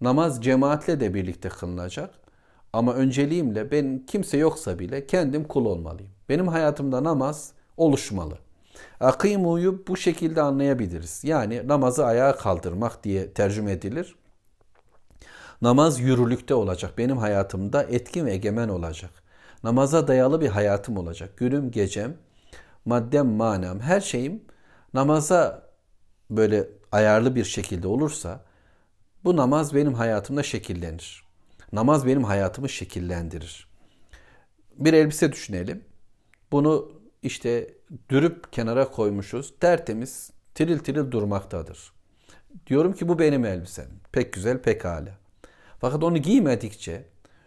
Namaz cemaatle de birlikte kılınacak. Ama önceliğimle ben kimse yoksa bile kendim kul olmalıyım. Benim hayatımda namaz oluşmalı. Akimu'yu bu şekilde anlayabiliriz. Yani namazı ayağa kaldırmak diye tercüme edilir. Namaz yürürlükte olacak. Benim hayatımda etkin ve egemen olacak. Namaza dayalı bir hayatım olacak. Günüm, gecem, maddem, manam, her şeyim namaza böyle ayarlı bir şekilde olursa bu namaz benim hayatımda şekillenir. Namaz benim hayatımı şekillendirir. Bir elbise düşünelim. Bunu işte dürüp kenara koymuşuz. Tertemiz, tiril tiril durmaktadır. Diyorum ki bu benim elbisem. Pek güzel, pek hala. Fakat onu giymedikçe,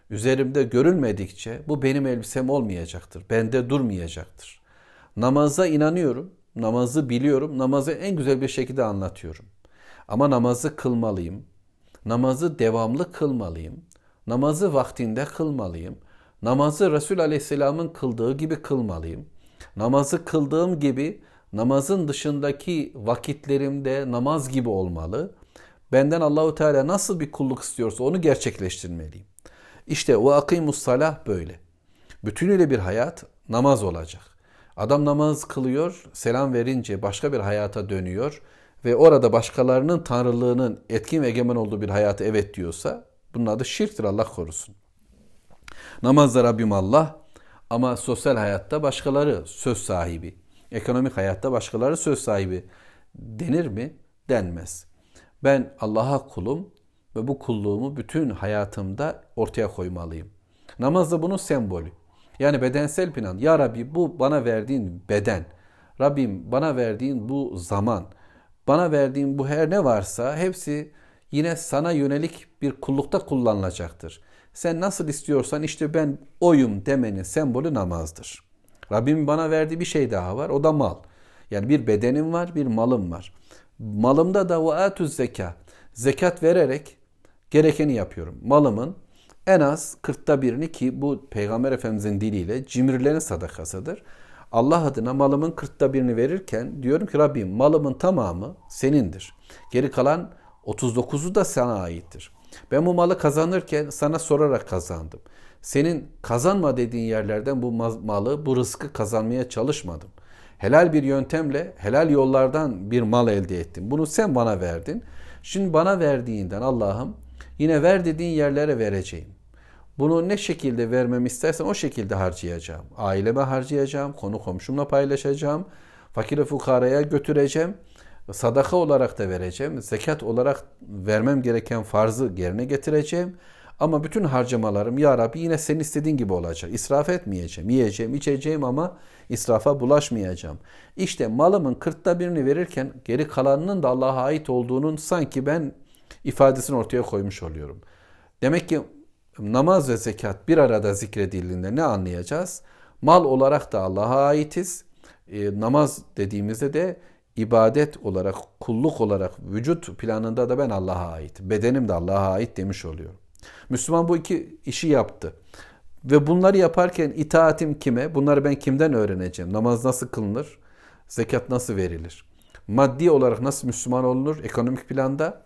üzerimde görülmedikçe bu benim elbisem olmayacaktır. Bende durmayacaktır. Namaza inanıyorum, namazı biliyorum, namazı en güzel bir şekilde anlatıyorum. Ama namazı kılmalıyım, namazı devamlı kılmalıyım. Namazı vaktinde kılmalıyım. Namazı Resul Aleyhisselam'ın kıldığı gibi kılmalıyım. Namazı kıldığım gibi namazın dışındaki vakitlerimde namaz gibi olmalı. Benden Allahu Teala nasıl bir kulluk istiyorsa onu gerçekleştirmeliyim. İşte o akimus salah böyle. Bütünüyle bir hayat namaz olacak. Adam namaz kılıyor, selam verince başka bir hayata dönüyor ve orada başkalarının tanrılığının etkin ve egemen olduğu bir hayatı evet diyorsa bunun adı şirktir Allah korusun. Namazda Rabbim Allah ama sosyal hayatta başkaları söz sahibi. Ekonomik hayatta başkaları söz sahibi denir mi? Denmez. Ben Allah'a kulum ve bu kulluğumu bütün hayatımda ortaya koymalıyım. Namaz da bunun sembolü. Yani bedensel plan. Ya Rabbi bu bana verdiğin beden. Rabbim bana verdiğin bu zaman bana verdiğin bu her ne varsa hepsi yine sana yönelik bir kullukta kullanılacaktır. Sen nasıl istiyorsan işte ben oyum demenin sembolü namazdır. Rabbim bana verdiği bir şey daha var o da mal. Yani bir bedenim var bir malım var. Malımda da ve atuz zeka. Zekat vererek gerekeni yapıyorum. Malımın en az kırkta birini ki bu Peygamber Efendimizin diliyle cimrilerin sadakasıdır. Allah adına malımın kırkta birini verirken diyorum ki Rabbim malımın tamamı senindir. Geri kalan 39'u da sana aittir. Ben bu malı kazanırken sana sorarak kazandım. Senin kazanma dediğin yerlerden bu malı, bu rızkı kazanmaya çalışmadım. Helal bir yöntemle, helal yollardan bir mal elde ettim. Bunu sen bana verdin. Şimdi bana verdiğinden Allah'ım yine ver dediğin yerlere vereceğim. Bunu ne şekilde vermemi istersen o şekilde harcayacağım. Aileme harcayacağım, konu komşumla paylaşacağım, fakir fukaraya götüreceğim, sadaka olarak da vereceğim, zekat olarak vermem gereken farzı yerine getireceğim. Ama bütün harcamalarım ya Rabbi yine senin istediğin gibi olacak. İsraf etmeyeceğim. Yiyeceğim, içeceğim ama israfa bulaşmayacağım. İşte malımın kırkta birini verirken geri kalanının da Allah'a ait olduğunun sanki ben ifadesini ortaya koymuş oluyorum. Demek ki namaz ve zekat bir arada zikredildiğinde ne anlayacağız? Mal olarak da Allah'a aitiz. E, namaz dediğimizde de ibadet olarak, kulluk olarak vücut planında da ben Allah'a ait. Bedenim de Allah'a ait demiş oluyor. Müslüman bu iki işi yaptı. Ve bunları yaparken itaatim kime? Bunları ben kimden öğreneceğim? Namaz nasıl kılınır? Zekat nasıl verilir? Maddi olarak nasıl Müslüman olunur? Ekonomik planda.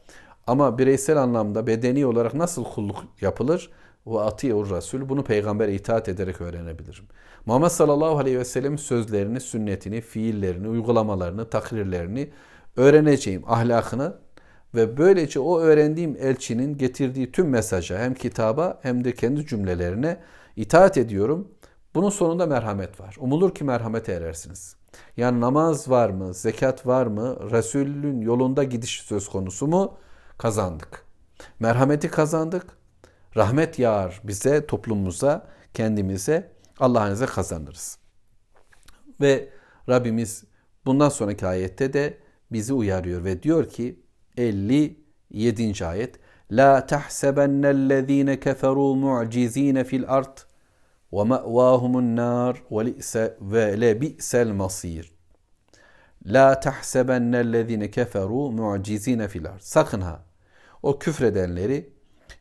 Ama bireysel anlamda bedeni olarak nasıl kulluk yapılır? Ve atiyor Resul. Bunu peygambere itaat ederek öğrenebilirim. Muhammed sallallahu aleyhi ve sellem sözlerini, sünnetini, fiillerini, uygulamalarını, takrirlerini öğreneceğim. Ahlakını ve böylece o öğrendiğim elçinin getirdiği tüm mesaja hem kitaba hem de kendi cümlelerine itaat ediyorum. Bunun sonunda merhamet var. Umulur ki merhamete erersiniz. Yani namaz var mı, zekat var mı, Resulün yolunda gidiş söz konusu mu? Kazandık. Merhameti kazandık. Rahmet yağar bize, toplumumuza, kendimize, Allah'ın kazanırız. Ve Rabbimiz bundan sonraki ayette de bizi uyarıyor ve diyor ki 57. ayet La tahsebennellezine keferu mu'cizine fil ard ve ma'vahumun nar ve le bi'sel masir. La tahsebennellezine keferu mu'cizine fil ard. Sakın ha o küfredenleri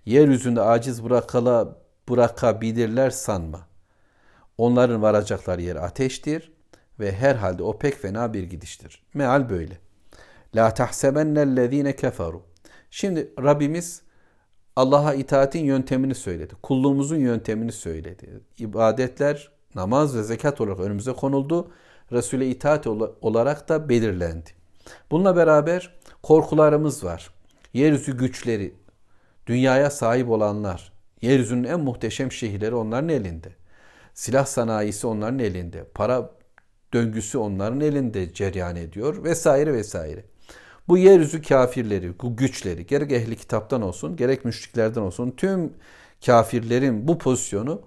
yeryüzünde aciz bırakala, bırakabilirler sanma. Onların varacakları yer ateştir ve herhalde o pek fena bir gidiştir. Meal böyle. La tahsebennellezine keferu. Şimdi Rabbimiz Allah'a itaatin yöntemini söyledi. Kulluğumuzun yöntemini söyledi. İbadetler, namaz ve zekat olarak önümüze konuldu. Resul'e itaat olarak da belirlendi. Bununla beraber korkularımız var. Yeryüzü güçleri, dünyaya sahip olanlar, yeryüzünün en muhteşem şehirleri onların elinde. Silah sanayisi onların elinde. Para döngüsü onların elinde ceryan ediyor vesaire vesaire. Bu yeryüzü kafirleri, bu güçleri gerek ehli kitaptan olsun gerek müşriklerden olsun tüm kafirlerin bu pozisyonu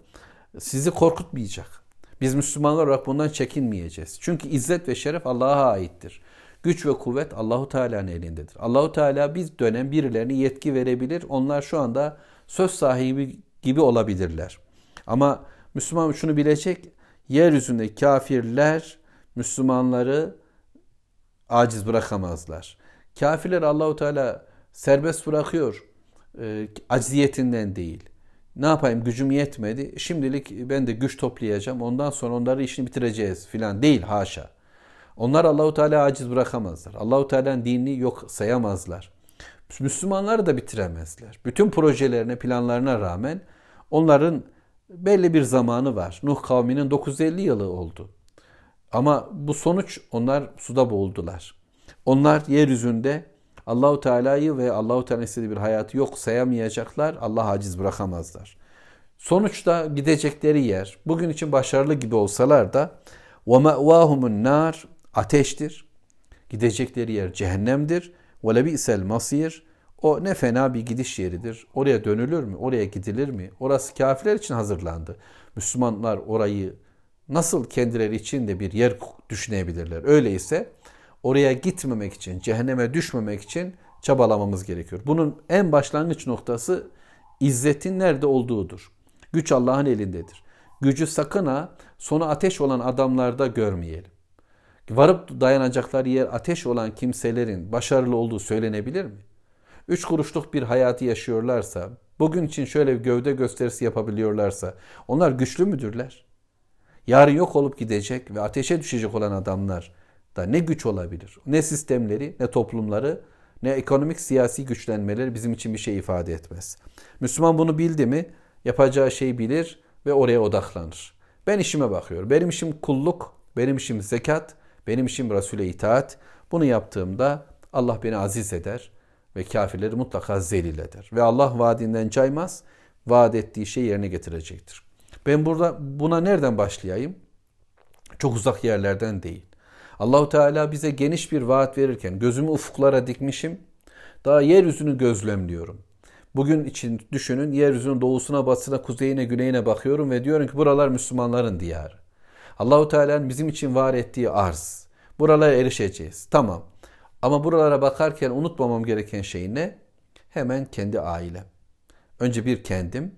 sizi korkutmayacak. Biz Müslümanlar olarak bundan çekinmeyeceğiz. Çünkü izzet ve şeref Allah'a aittir. Güç ve kuvvet Allahu Teala'nın elindedir. Allahu Teala biz dönem birilerine yetki verebilir. Onlar şu anda söz sahibi gibi olabilirler. Ama Müslüman şunu bilecek. Yeryüzünde kafirler Müslümanları aciz bırakamazlar. Kafirler Allahu Teala serbest bırakıyor. E, acziyetinden değil. Ne yapayım gücüm yetmedi. Şimdilik ben de güç toplayacağım. Ondan sonra onları işini bitireceğiz filan değil haşa. Onlar Allahu Teala aciz bırakamazlar. Allahu Teala'nın dinini yok sayamazlar. Müslümanları da bitiremezler. Bütün projelerine, planlarına rağmen onların belli bir zamanı var. Nuh kavminin 950 yılı oldu. Ama bu sonuç onlar suda boğuldular. Onlar yeryüzünde Allahu Teala'yı ve Allahu Teala istediği bir hayatı yok sayamayacaklar. Allah aciz bırakamazlar. Sonuçta gidecekleri yer bugün için başarılı gibi olsalar da me'vahumun nar ateştir. Gidecekleri yer cehennemdir. Lebi'sel masir o ne fena bir gidiş yeridir. Oraya dönülür mü? Oraya gidilir mi? Orası kafirler için hazırlandı. Müslümanlar orayı nasıl kendileri için de bir yer düşünebilirler? Öyleyse oraya gitmemek için, cehenneme düşmemek için çabalamamız gerekiyor. Bunun en başlangıç noktası izzetin nerede olduğudur. Güç Allah'ın elindedir. Gücü sakın ha sonu ateş olan adamlarda görmeyelim. Varıp dayanacakları yer ateş olan kimselerin başarılı olduğu söylenebilir mi? Üç kuruşluk bir hayatı yaşıyorlarsa, bugün için şöyle bir gövde gösterisi yapabiliyorlarsa, onlar güçlü müdürler? Yarın yok olup gidecek ve ateşe düşecek olan adamlar da ne güç olabilir? Ne sistemleri, ne toplumları, ne ekonomik siyasi güçlenmeleri bizim için bir şey ifade etmez. Müslüman bunu bildi mi yapacağı şeyi bilir ve oraya odaklanır. Ben işime bakıyorum. Benim işim kulluk, benim işim zekat, benim işim Resul'e itaat. Bunu yaptığımda Allah beni aziz eder ve kafirleri mutlaka zelil eder. Ve Allah vaadinden caymaz, vaat ettiği şeyi yerine getirecektir. Ben burada buna nereden başlayayım? Çok uzak yerlerden değil. Allahu Teala bize geniş bir vaat verirken gözümü ufuklara dikmişim. Daha yeryüzünü gözlemliyorum. Bugün için düşünün yeryüzünün doğusuna, batısına, kuzeyine, güneyine bakıyorum ve diyorum ki buralar Müslümanların diyarı. Allahu Teala'nın bizim için var ettiği arz. Buralara erişeceğiz. Tamam. Ama buralara bakarken unutmamam gereken şey ne? Hemen kendi ailem. Önce bir kendim.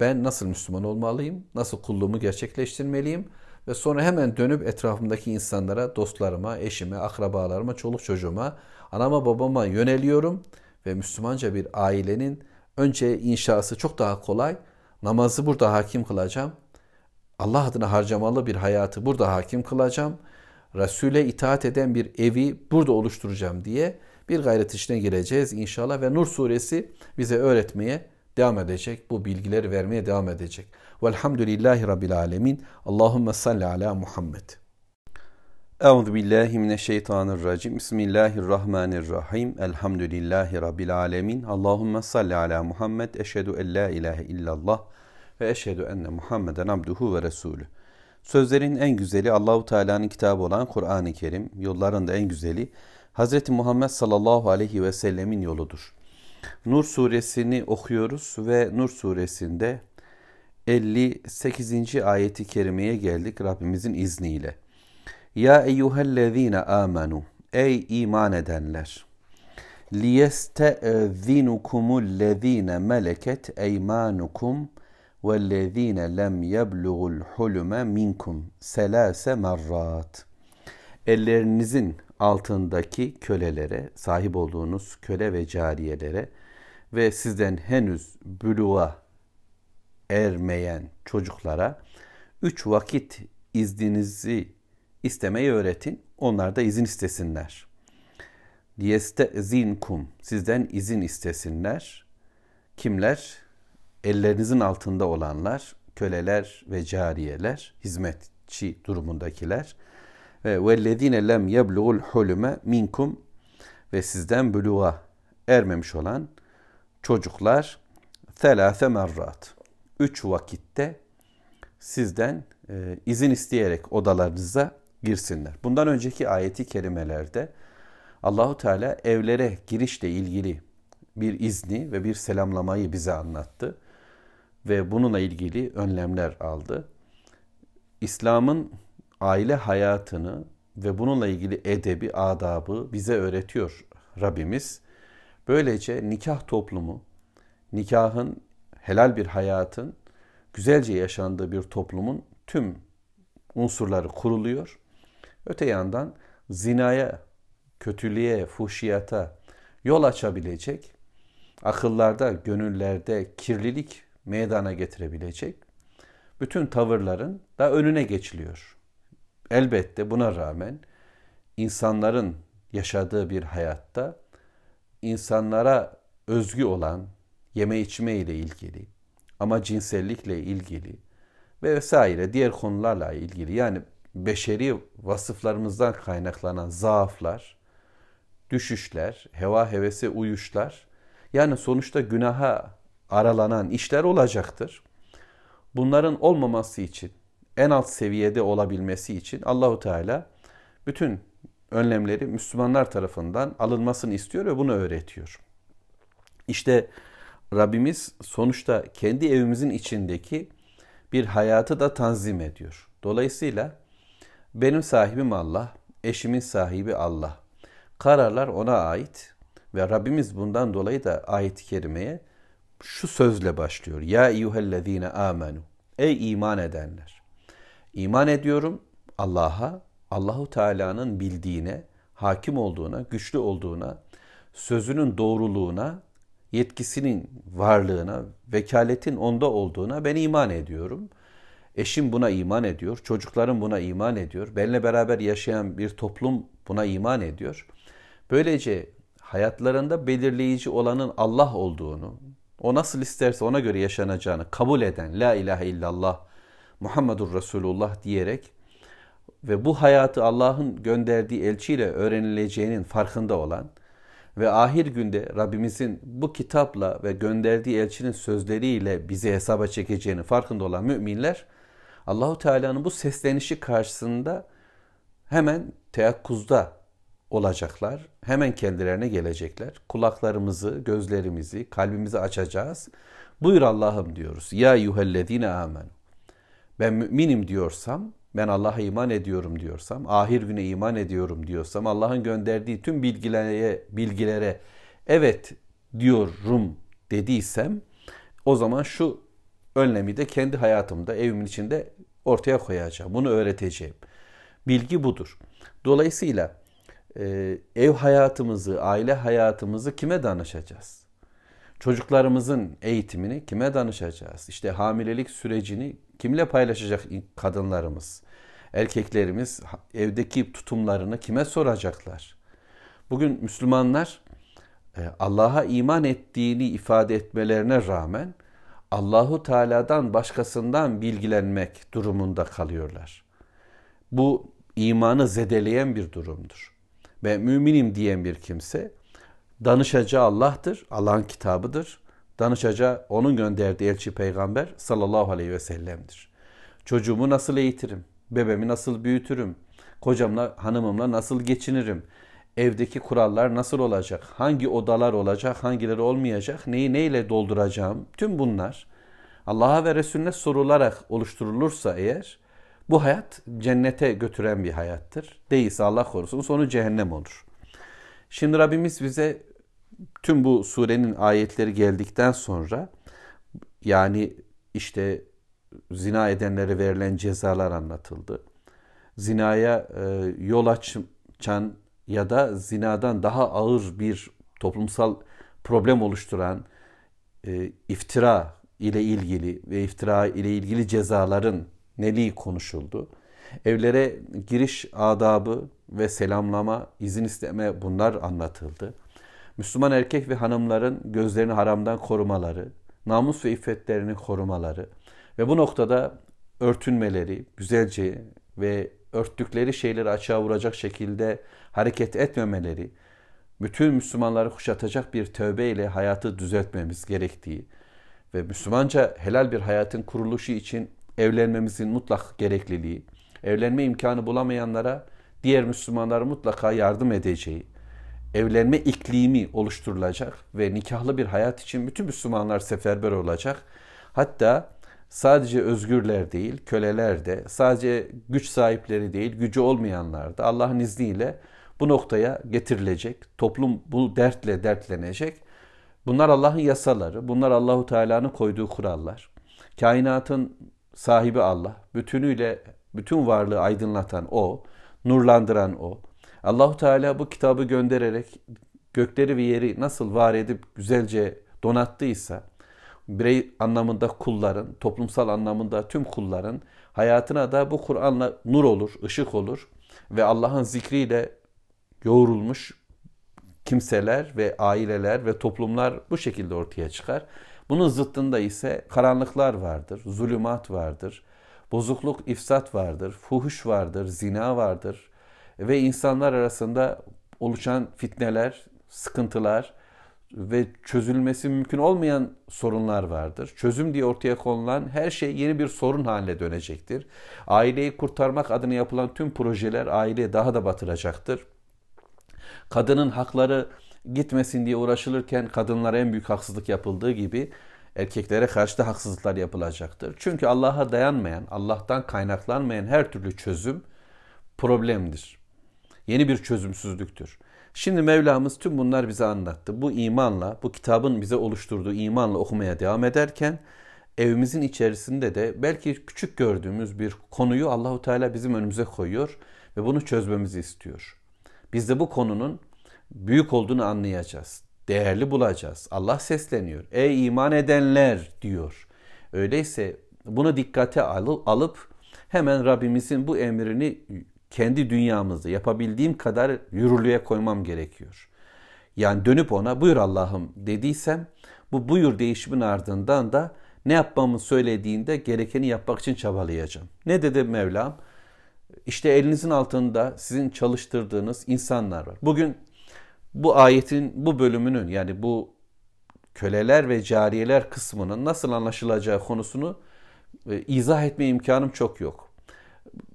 Ben nasıl Müslüman olmalıyım? Nasıl kulluğumu gerçekleştirmeliyim? Ve sonra hemen dönüp etrafımdaki insanlara, dostlarıma, eşime, akrabalarıma, çoluk çocuğuma, anama babama yöneliyorum ve Müslümanca bir ailenin önce inşası çok daha kolay. Namazı burada hakim kılacağım. Allah adına harcamalı bir hayatı burada hakim kılacağım. Resul'e itaat eden bir evi burada oluşturacağım diye bir gayret içine gireceğiz inşallah ve Nur suresi bize öğretmeye devam edecek. Bu bilgileri vermeye devam edecek. Velhamdülillahi Rabbil Alemin. Allahümme salli ala Muhammed. Euzu billahi mineşşeytanirracim. Bismillahirrahmanirrahim. Elhamdülillahi Rabbil Alemin. Allahümme salli ala Muhammed. Eşhedü en la ilahe illallah ve eşhedü enne Muhammeden abduhu ve resulü. Sözlerin en güzeli Allahu Teala'nın kitabı olan Kur'an-ı Kerim, yolların da en güzeli Hz. Muhammed sallallahu aleyhi ve sellemin yoludur. Nur suresini okuyoruz ve Nur suresinde 58. ayeti kerimeye geldik Rabbimizin izniyle. Ya eyyühellezine amenu Ey iman edenler! liyeste'zinukumul meleket eymanukum وَالَّذ۪ينَ lem يَبْلُغُ الْحُلُمَ minkum selase marrat. Ellerinizin altındaki kölelere, sahip olduğunuz köle ve cariyelere ve sizden henüz büluğa ermeyen çocuklara üç vakit izninizi istemeyi öğretin. Onlar da izin istesinler. Liyestezinkum sizden izin istesinler. Kimler? Ellerinizin altında olanlar, köleler ve cariyeler, hizmetçi durumundakiler ve vellezine lem yeblugul hulüme minkum ve sizden buluğa ermemiş olan çocuklar thelâfe merrat. Üç vakitte sizden e, izin isteyerek odalarınıza girsinler. Bundan önceki ayeti kerimelerde Allahu Teala evlere girişle ilgili bir izni ve bir selamlamayı bize anlattı ve bununla ilgili önlemler aldı. İslam'ın aile hayatını ve bununla ilgili edebi, adabı bize öğretiyor Rabbimiz. Böylece nikah toplumu, nikahın helal bir hayatın güzelce yaşandığı bir toplumun tüm unsurları kuruluyor. Öte yandan zinaya, kötülüğe, fuhşiyata yol açabilecek, akıllarda, gönüllerde kirlilik meydana getirebilecek bütün tavırların da önüne geçiliyor. Elbette buna rağmen insanların yaşadığı bir hayatta insanlara özgü olan yeme içme ile ilgili ama cinsellikle ilgili ve vesaire diğer konularla ilgili yani beşeri vasıflarımızdan kaynaklanan zaaflar, düşüşler, heva hevese uyuşlar yani sonuçta günaha aralanan işler olacaktır. Bunların olmaması için, en alt seviyede olabilmesi için Allahu Teala bütün önlemleri Müslümanlar tarafından alınmasını istiyor ve bunu öğretiyor. İşte Rabbimiz sonuçta kendi evimizin içindeki bir hayatı da tanzim ediyor. Dolayısıyla benim sahibim Allah, eşimin sahibi Allah. Kararlar ona ait ve Rabbimiz bundan dolayı da ayet-i kerimeye şu sözle başlıyor. Ya eyyühellezine amenu. Ey iman edenler. İman ediyorum Allah'a, Allahu Teala'nın bildiğine, hakim olduğuna, güçlü olduğuna, sözünün doğruluğuna, yetkisinin varlığına, vekaletin onda olduğuna ben iman ediyorum. Eşim buna iman ediyor, çocuklarım buna iman ediyor, benimle beraber yaşayan bir toplum buna iman ediyor. Böylece hayatlarında belirleyici olanın Allah olduğunu, o nasıl isterse ona göre yaşanacağını kabul eden La ilahe illallah Muhammedur Resulullah diyerek ve bu hayatı Allah'ın gönderdiği elçiyle öğrenileceğinin farkında olan ve ahir günde Rabbimizin bu kitapla ve gönderdiği elçinin sözleriyle bizi hesaba çekeceğini farkında olan müminler Allahu Teala'nın bu seslenişi karşısında hemen teyakkuzda olacaklar. Hemen kendilerine gelecekler. Kulaklarımızı, gözlerimizi, kalbimizi açacağız. Buyur Allah'ım diyoruz. Ya yuhellezine amen. Ben müminim diyorsam, ben Allah'a iman ediyorum diyorsam, ahir güne iman ediyorum diyorsam, Allah'ın gönderdiği tüm bilgilere, bilgilere evet diyorum dediysem, o zaman şu önlemi de kendi hayatımda, evimin içinde ortaya koyacağım. Bunu öğreteceğim. Bilgi budur. Dolayısıyla e, ev hayatımızı, aile hayatımızı kime danışacağız? Çocuklarımızın eğitimini kime danışacağız? İşte hamilelik sürecini kimle paylaşacak kadınlarımız? Erkeklerimiz evdeki tutumlarını kime soracaklar? Bugün Müslümanlar e, Allah'a iman ettiğini ifade etmelerine rağmen Allahu Teala'dan başkasından bilgilenmek durumunda kalıyorlar. Bu imanı zedeleyen bir durumdur ve müminim diyen bir kimse danışacağı Allah'tır, Allah'ın kitabıdır. Danışacağı onun gönderdiği elçi peygamber sallallahu aleyhi ve sellem'dir. Çocuğumu nasıl eğitirim? Bebemi nasıl büyütürüm? Kocamla, hanımımla nasıl geçinirim? Evdeki kurallar nasıl olacak? Hangi odalar olacak? Hangileri olmayacak? Neyi neyle dolduracağım? Tüm bunlar Allah'a ve Resulüne sorularak oluşturulursa eğer bu hayat cennete götüren bir hayattır. Değilse Allah korusun sonu cehennem olur. Şimdi Rabbimiz bize tüm bu surenin ayetleri geldikten sonra yani işte zina edenlere verilen cezalar anlatıldı. Zinaya e, yol açan ya da zinadan daha ağır bir toplumsal problem oluşturan e, iftira ile ilgili ve iftira ile ilgili cezaların neliği konuşuldu. Evlere giriş adabı ve selamlama, izin isteme bunlar anlatıldı. Müslüman erkek ve hanımların gözlerini haramdan korumaları, namus ve iffetlerini korumaları ve bu noktada örtünmeleri, güzelce ve örttükleri şeyleri açığa vuracak şekilde hareket etmemeleri, bütün Müslümanları kuşatacak bir tövbe ile hayatı düzeltmemiz gerektiği ve Müslümanca helal bir hayatın kuruluşu için evlenmemizin mutlak gerekliliği, evlenme imkanı bulamayanlara diğer Müslümanlar mutlaka yardım edeceği, evlenme iklimi oluşturulacak ve nikahlı bir hayat için bütün Müslümanlar seferber olacak. Hatta sadece özgürler değil, köleler de, sadece güç sahipleri değil, gücü olmayanlar da Allah'ın izniyle bu noktaya getirilecek. Toplum bu dertle dertlenecek. Bunlar Allah'ın yasaları, bunlar Allahu Teala'nın koyduğu kurallar. Kainatın sahibi Allah. Bütünüyle bütün varlığı aydınlatan o, nurlandıran o. Allahu Teala bu kitabı göndererek gökleri ve yeri nasıl var edip güzelce donattıysa birey anlamında kulların, toplumsal anlamında tüm kulların hayatına da bu Kur'an'la nur olur, ışık olur ve Allah'ın zikriyle yoğrulmuş kimseler ve aileler ve toplumlar bu şekilde ortaya çıkar. Bunun zıttında ise karanlıklar vardır, zulümat vardır, bozukluk, ifsat vardır, fuhuş vardır, zina vardır ve insanlar arasında oluşan fitneler, sıkıntılar ve çözülmesi mümkün olmayan sorunlar vardır. Çözüm diye ortaya konulan her şey yeni bir sorun haline dönecektir. Aileyi kurtarmak adına yapılan tüm projeler aileyi daha da batıracaktır. Kadının hakları gitmesin diye uğraşılırken kadınlara en büyük haksızlık yapıldığı gibi erkeklere karşı da haksızlıklar yapılacaktır. Çünkü Allah'a dayanmayan, Allah'tan kaynaklanmayan her türlü çözüm problemdir. Yeni bir çözümsüzlüktür. Şimdi Mevlamız tüm bunlar bize anlattı. Bu imanla, bu kitabın bize oluşturduğu imanla okumaya devam ederken evimizin içerisinde de belki küçük gördüğümüz bir konuyu Allahu Teala bizim önümüze koyuyor ve bunu çözmemizi istiyor. Biz de bu konunun büyük olduğunu anlayacağız. Değerli bulacağız. Allah sesleniyor. Ey iman edenler diyor. Öyleyse bunu dikkate alıp hemen Rabbimizin bu emrini kendi dünyamızda yapabildiğim kadar yürürlüğe koymam gerekiyor. Yani dönüp ona buyur Allah'ım dediysem bu buyur değişimin ardından da ne yapmamı söylediğinde gerekeni yapmak için çabalayacağım. Ne dedi Mevlam? İşte elinizin altında sizin çalıştırdığınız insanlar var. Bugün bu ayetin bu bölümünün yani bu köleler ve cariyeler kısmının nasıl anlaşılacağı konusunu e, izah etme imkanım çok yok.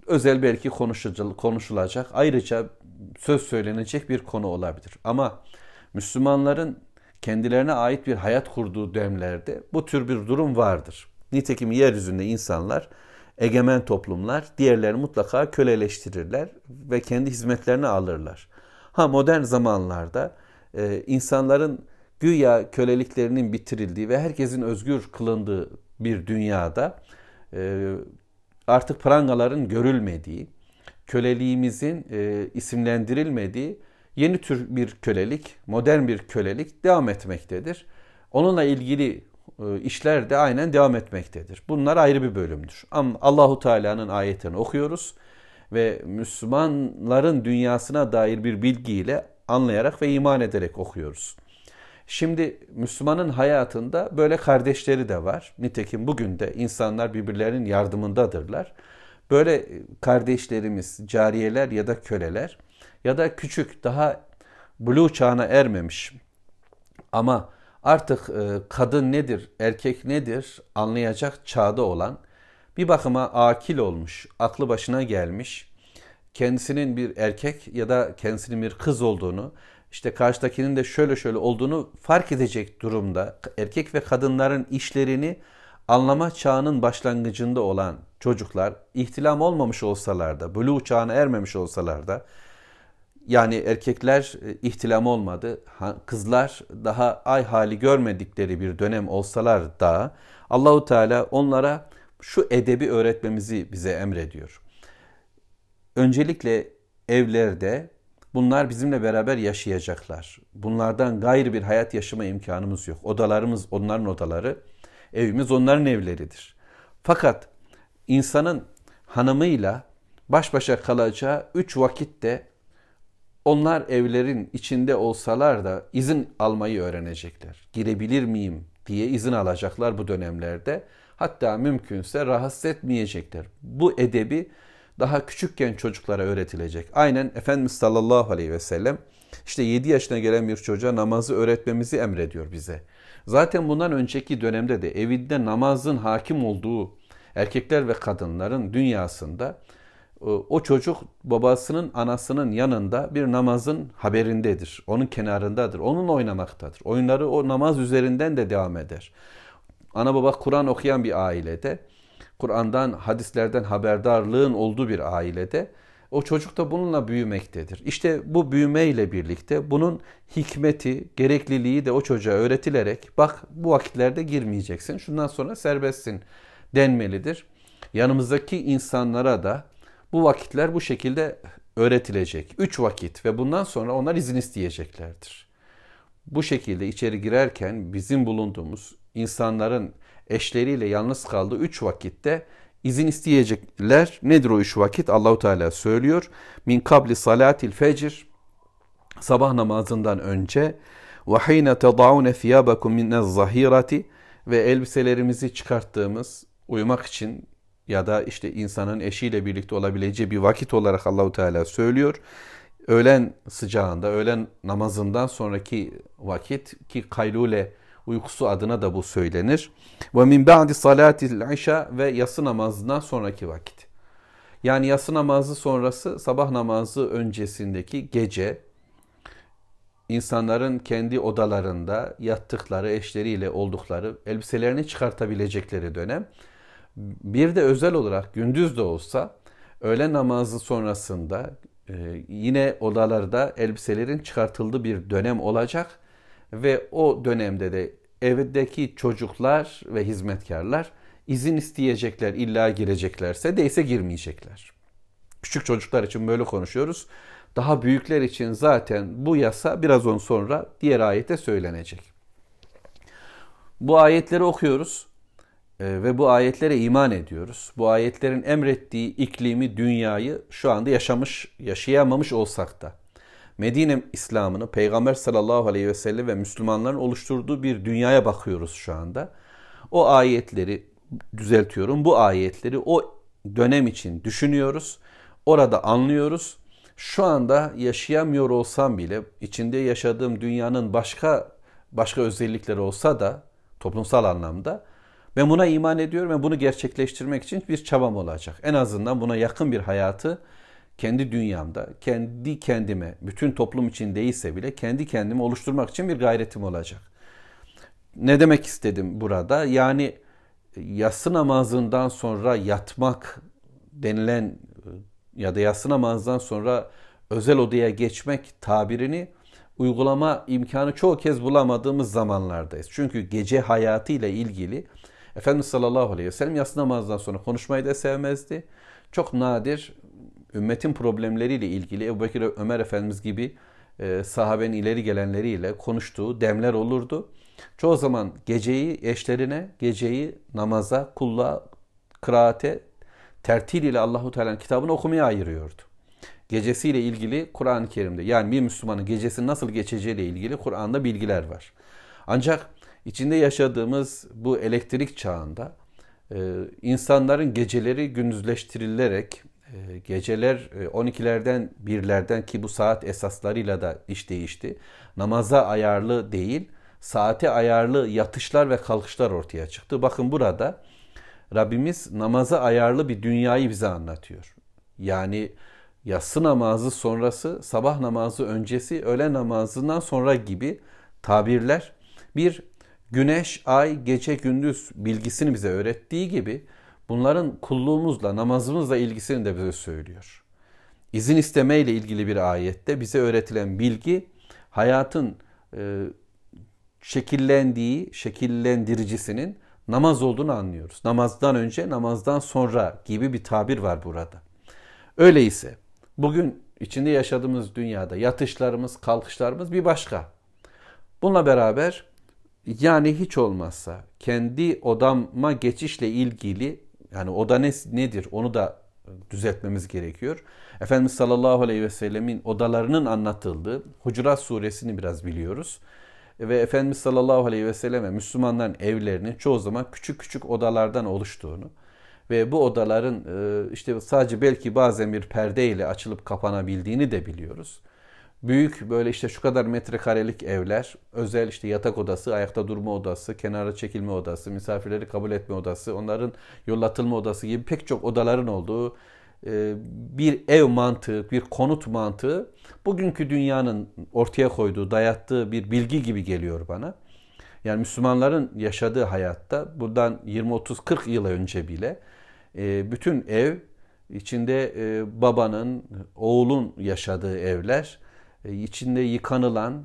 Özel belki konuşulacak, ayrıca söz söylenecek bir konu olabilir. Ama Müslümanların kendilerine ait bir hayat kurduğu dönemlerde bu tür bir durum vardır. Nitekim yeryüzünde insanlar, egemen toplumlar diğerlerini mutlaka köleleştirirler ve kendi hizmetlerine alırlar. Ha modern zamanlarda e, insanların güya köleliklerinin bitirildiği ve herkesin özgür kılındığı bir dünyada e, artık prangaların görülmediği, köleliğimizin e, isimlendirilmediği yeni tür bir kölelik, modern bir kölelik devam etmektedir. Onunla ilgili e, işler de aynen devam etmektedir. Bunlar ayrı bir bölümdür. Ama Allahu Teala'nın ayetini okuyoruz ve Müslümanların dünyasına dair bir bilgiyle anlayarak ve iman ederek okuyoruz. Şimdi Müslümanın hayatında böyle kardeşleri de var. Nitekim bugün de insanlar birbirlerinin yardımındadırlar. Böyle kardeşlerimiz, cariyeler ya da köleler ya da küçük daha blue çağına ermemiş ama artık e, kadın nedir, erkek nedir anlayacak çağda olan bir bakıma akil olmuş, aklı başına gelmiş, kendisinin bir erkek ya da kendisinin bir kız olduğunu, işte karşıdakinin de şöyle şöyle olduğunu fark edecek durumda erkek ve kadınların işlerini anlama çağının başlangıcında olan çocuklar ihtilam olmamış olsalar da, buluğ çağına ermemiş olsalar da yani erkekler e, ihtilam olmadı. Kızlar daha ay hali görmedikleri bir dönem olsalar da Allahu Teala onlara şu edebi öğretmemizi bize emrediyor. Öncelikle evlerde bunlar bizimle beraber yaşayacaklar. Bunlardan gayrı bir hayat yaşama imkanımız yok. Odalarımız onların odaları, evimiz onların evleridir. Fakat insanın hanımıyla baş başa kalacağı üç vakitte onlar evlerin içinde olsalar da izin almayı öğrenecekler. Girebilir miyim diye izin alacaklar bu dönemlerde. Hatta mümkünse rahatsız etmeyecekler. Bu edebi daha küçükken çocuklara öğretilecek. Aynen Efendimiz sallallahu aleyhi ve sellem işte 7 yaşına gelen bir çocuğa namazı öğretmemizi emrediyor bize. Zaten bundan önceki dönemde de evinde namazın hakim olduğu erkekler ve kadınların dünyasında o çocuk babasının anasının yanında bir namazın haberindedir. Onun kenarındadır. Onun oynamaktadır. Oyunları o namaz üzerinden de devam eder. Ana baba Kur'an okuyan bir ailede, Kur'an'dan, hadislerden haberdarlığın olduğu bir ailede o çocuk da bununla büyümektedir. İşte bu büyümeyle birlikte bunun hikmeti, gerekliliği de o çocuğa öğretilerek bak bu vakitlerde girmeyeceksin. Şundan sonra serbestsin denmelidir. Yanımızdaki insanlara da bu vakitler bu şekilde öğretilecek. Üç vakit ve bundan sonra onlar izin isteyeceklerdir. Bu şekilde içeri girerken bizim bulunduğumuz insanların eşleriyle yalnız kaldığı üç vakitte izin isteyecekler. Nedir o üç vakit? Allahu Teala söylüyor. Min kabli salatil fecr sabah namazından önce ve hine tedavune thiyabakum min zahirati ve elbiselerimizi çıkarttığımız uyumak için ya da işte insanın eşiyle birlikte olabileceği bir vakit olarak Allahu Teala söylüyor. Öğlen sıcağında, öğlen namazından sonraki vakit ki kaylule uykusu adına da bu söylenir. Ve min ba'di salatil işa ve yatsı namazından sonraki vakit. Yani yatsı namazı sonrası sabah namazı öncesindeki gece insanların kendi odalarında yattıkları eşleriyle oldukları elbiselerini çıkartabilecekleri dönem. Bir de özel olarak gündüz de olsa öğle namazı sonrasında e, yine odalarda elbiselerin çıkartıldığı bir dönem olacak ve o dönemde de evdeki çocuklar ve hizmetkarlar izin isteyecekler illa gireceklerse değilse girmeyecekler. Küçük çocuklar için böyle konuşuyoruz. Daha büyükler için zaten bu yasa biraz on sonra diğer ayette söylenecek. Bu ayetleri okuyoruz e, ve bu ayetlere iman ediyoruz. Bu ayetlerin emrettiği iklimi, dünyayı şu anda yaşamış, yaşayamamış olsak da Medine İslam'ını Peygamber sallallahu aleyhi ve sellem ve Müslümanların oluşturduğu bir dünyaya bakıyoruz şu anda. O ayetleri düzeltiyorum. Bu ayetleri o dönem için düşünüyoruz. Orada anlıyoruz. Şu anda yaşayamıyor olsam bile içinde yaşadığım dünyanın başka başka özellikleri olsa da toplumsal anlamda ben buna iman ediyorum ve bunu gerçekleştirmek için bir çabam olacak. En azından buna yakın bir hayatı kendi dünyamda, kendi kendime, bütün toplum için değilse bile kendi kendimi oluşturmak için bir gayretim olacak. Ne demek istedim burada? Yani yatsı namazından sonra yatmak denilen ya da yatsı namazdan sonra özel odaya geçmek tabirini uygulama imkanı çoğu kez bulamadığımız zamanlardayız. Çünkü gece hayatıyla ilgili Efendimiz sallallahu aleyhi ve sellem yatsı namazdan sonra konuşmayı da sevmezdi. Çok nadir ümmetin problemleriyle ilgili Ebu Bekir Ömer Efendimiz gibi e, sahabenin ileri gelenleriyle konuştuğu demler olurdu. Çoğu zaman geceyi eşlerine, geceyi namaza, kulluğa, kıraate, tertil ile Allahu Teala'nın kitabını okumaya ayırıyordu. Gecesiyle ilgili Kur'an-ı Kerim'de yani bir Müslümanın gecesini nasıl geçeceğiyle ilgili Kur'an'da bilgiler var. Ancak içinde yaşadığımız bu elektrik çağında e, insanların geceleri gündüzleştirilerek geceler 12'lerden e, 1'lerden ki bu saat esaslarıyla da iş değişti. Namaza ayarlı değil, saate ayarlı yatışlar ve kalkışlar ortaya çıktı. Bakın burada Rabbimiz namaza ayarlı bir dünyayı bize anlatıyor. Yani yatsı namazı sonrası, sabah namazı öncesi, öğle namazından sonra gibi tabirler bir güneş, ay, gece, gündüz bilgisini bize öğrettiği gibi bunların kulluğumuzla, namazımızla ilgisini de bize söylüyor. İzin istemeyle ilgili bir ayette bize öğretilen bilgi hayatın e, şekillendiği, şekillendiricisinin namaz olduğunu anlıyoruz. Namazdan önce, namazdan sonra gibi bir tabir var burada. Öyleyse bugün içinde yaşadığımız dünyada yatışlarımız, kalkışlarımız bir başka. Bununla beraber yani hiç olmazsa kendi odama geçişle ilgili yani oda ne, nedir onu da düzeltmemiz gerekiyor. Efendimiz sallallahu aleyhi ve sellemin odalarının anlatıldığı Hucurat suresini biraz biliyoruz. Ve Efendimiz sallallahu aleyhi ve selleme Müslümanların evlerinin çoğu zaman küçük küçük odalardan oluştuğunu ve bu odaların e, işte sadece belki bazen bir perde ile açılıp kapanabildiğini de biliyoruz. Büyük böyle işte şu kadar metrekarelik evler, özel işte yatak odası, ayakta durma odası, kenara çekilme odası, misafirleri kabul etme odası, onların yollatılma odası gibi pek çok odaların olduğu e, bir ev mantığı, bir konut mantığı bugünkü dünyanın ortaya koyduğu, dayattığı bir bilgi gibi geliyor bana. Yani Müslümanların yaşadığı hayatta buradan 20-30-40 yıl önce bile e, bütün ev içinde e, babanın, oğlun yaşadığı evler, içinde yıkanılan,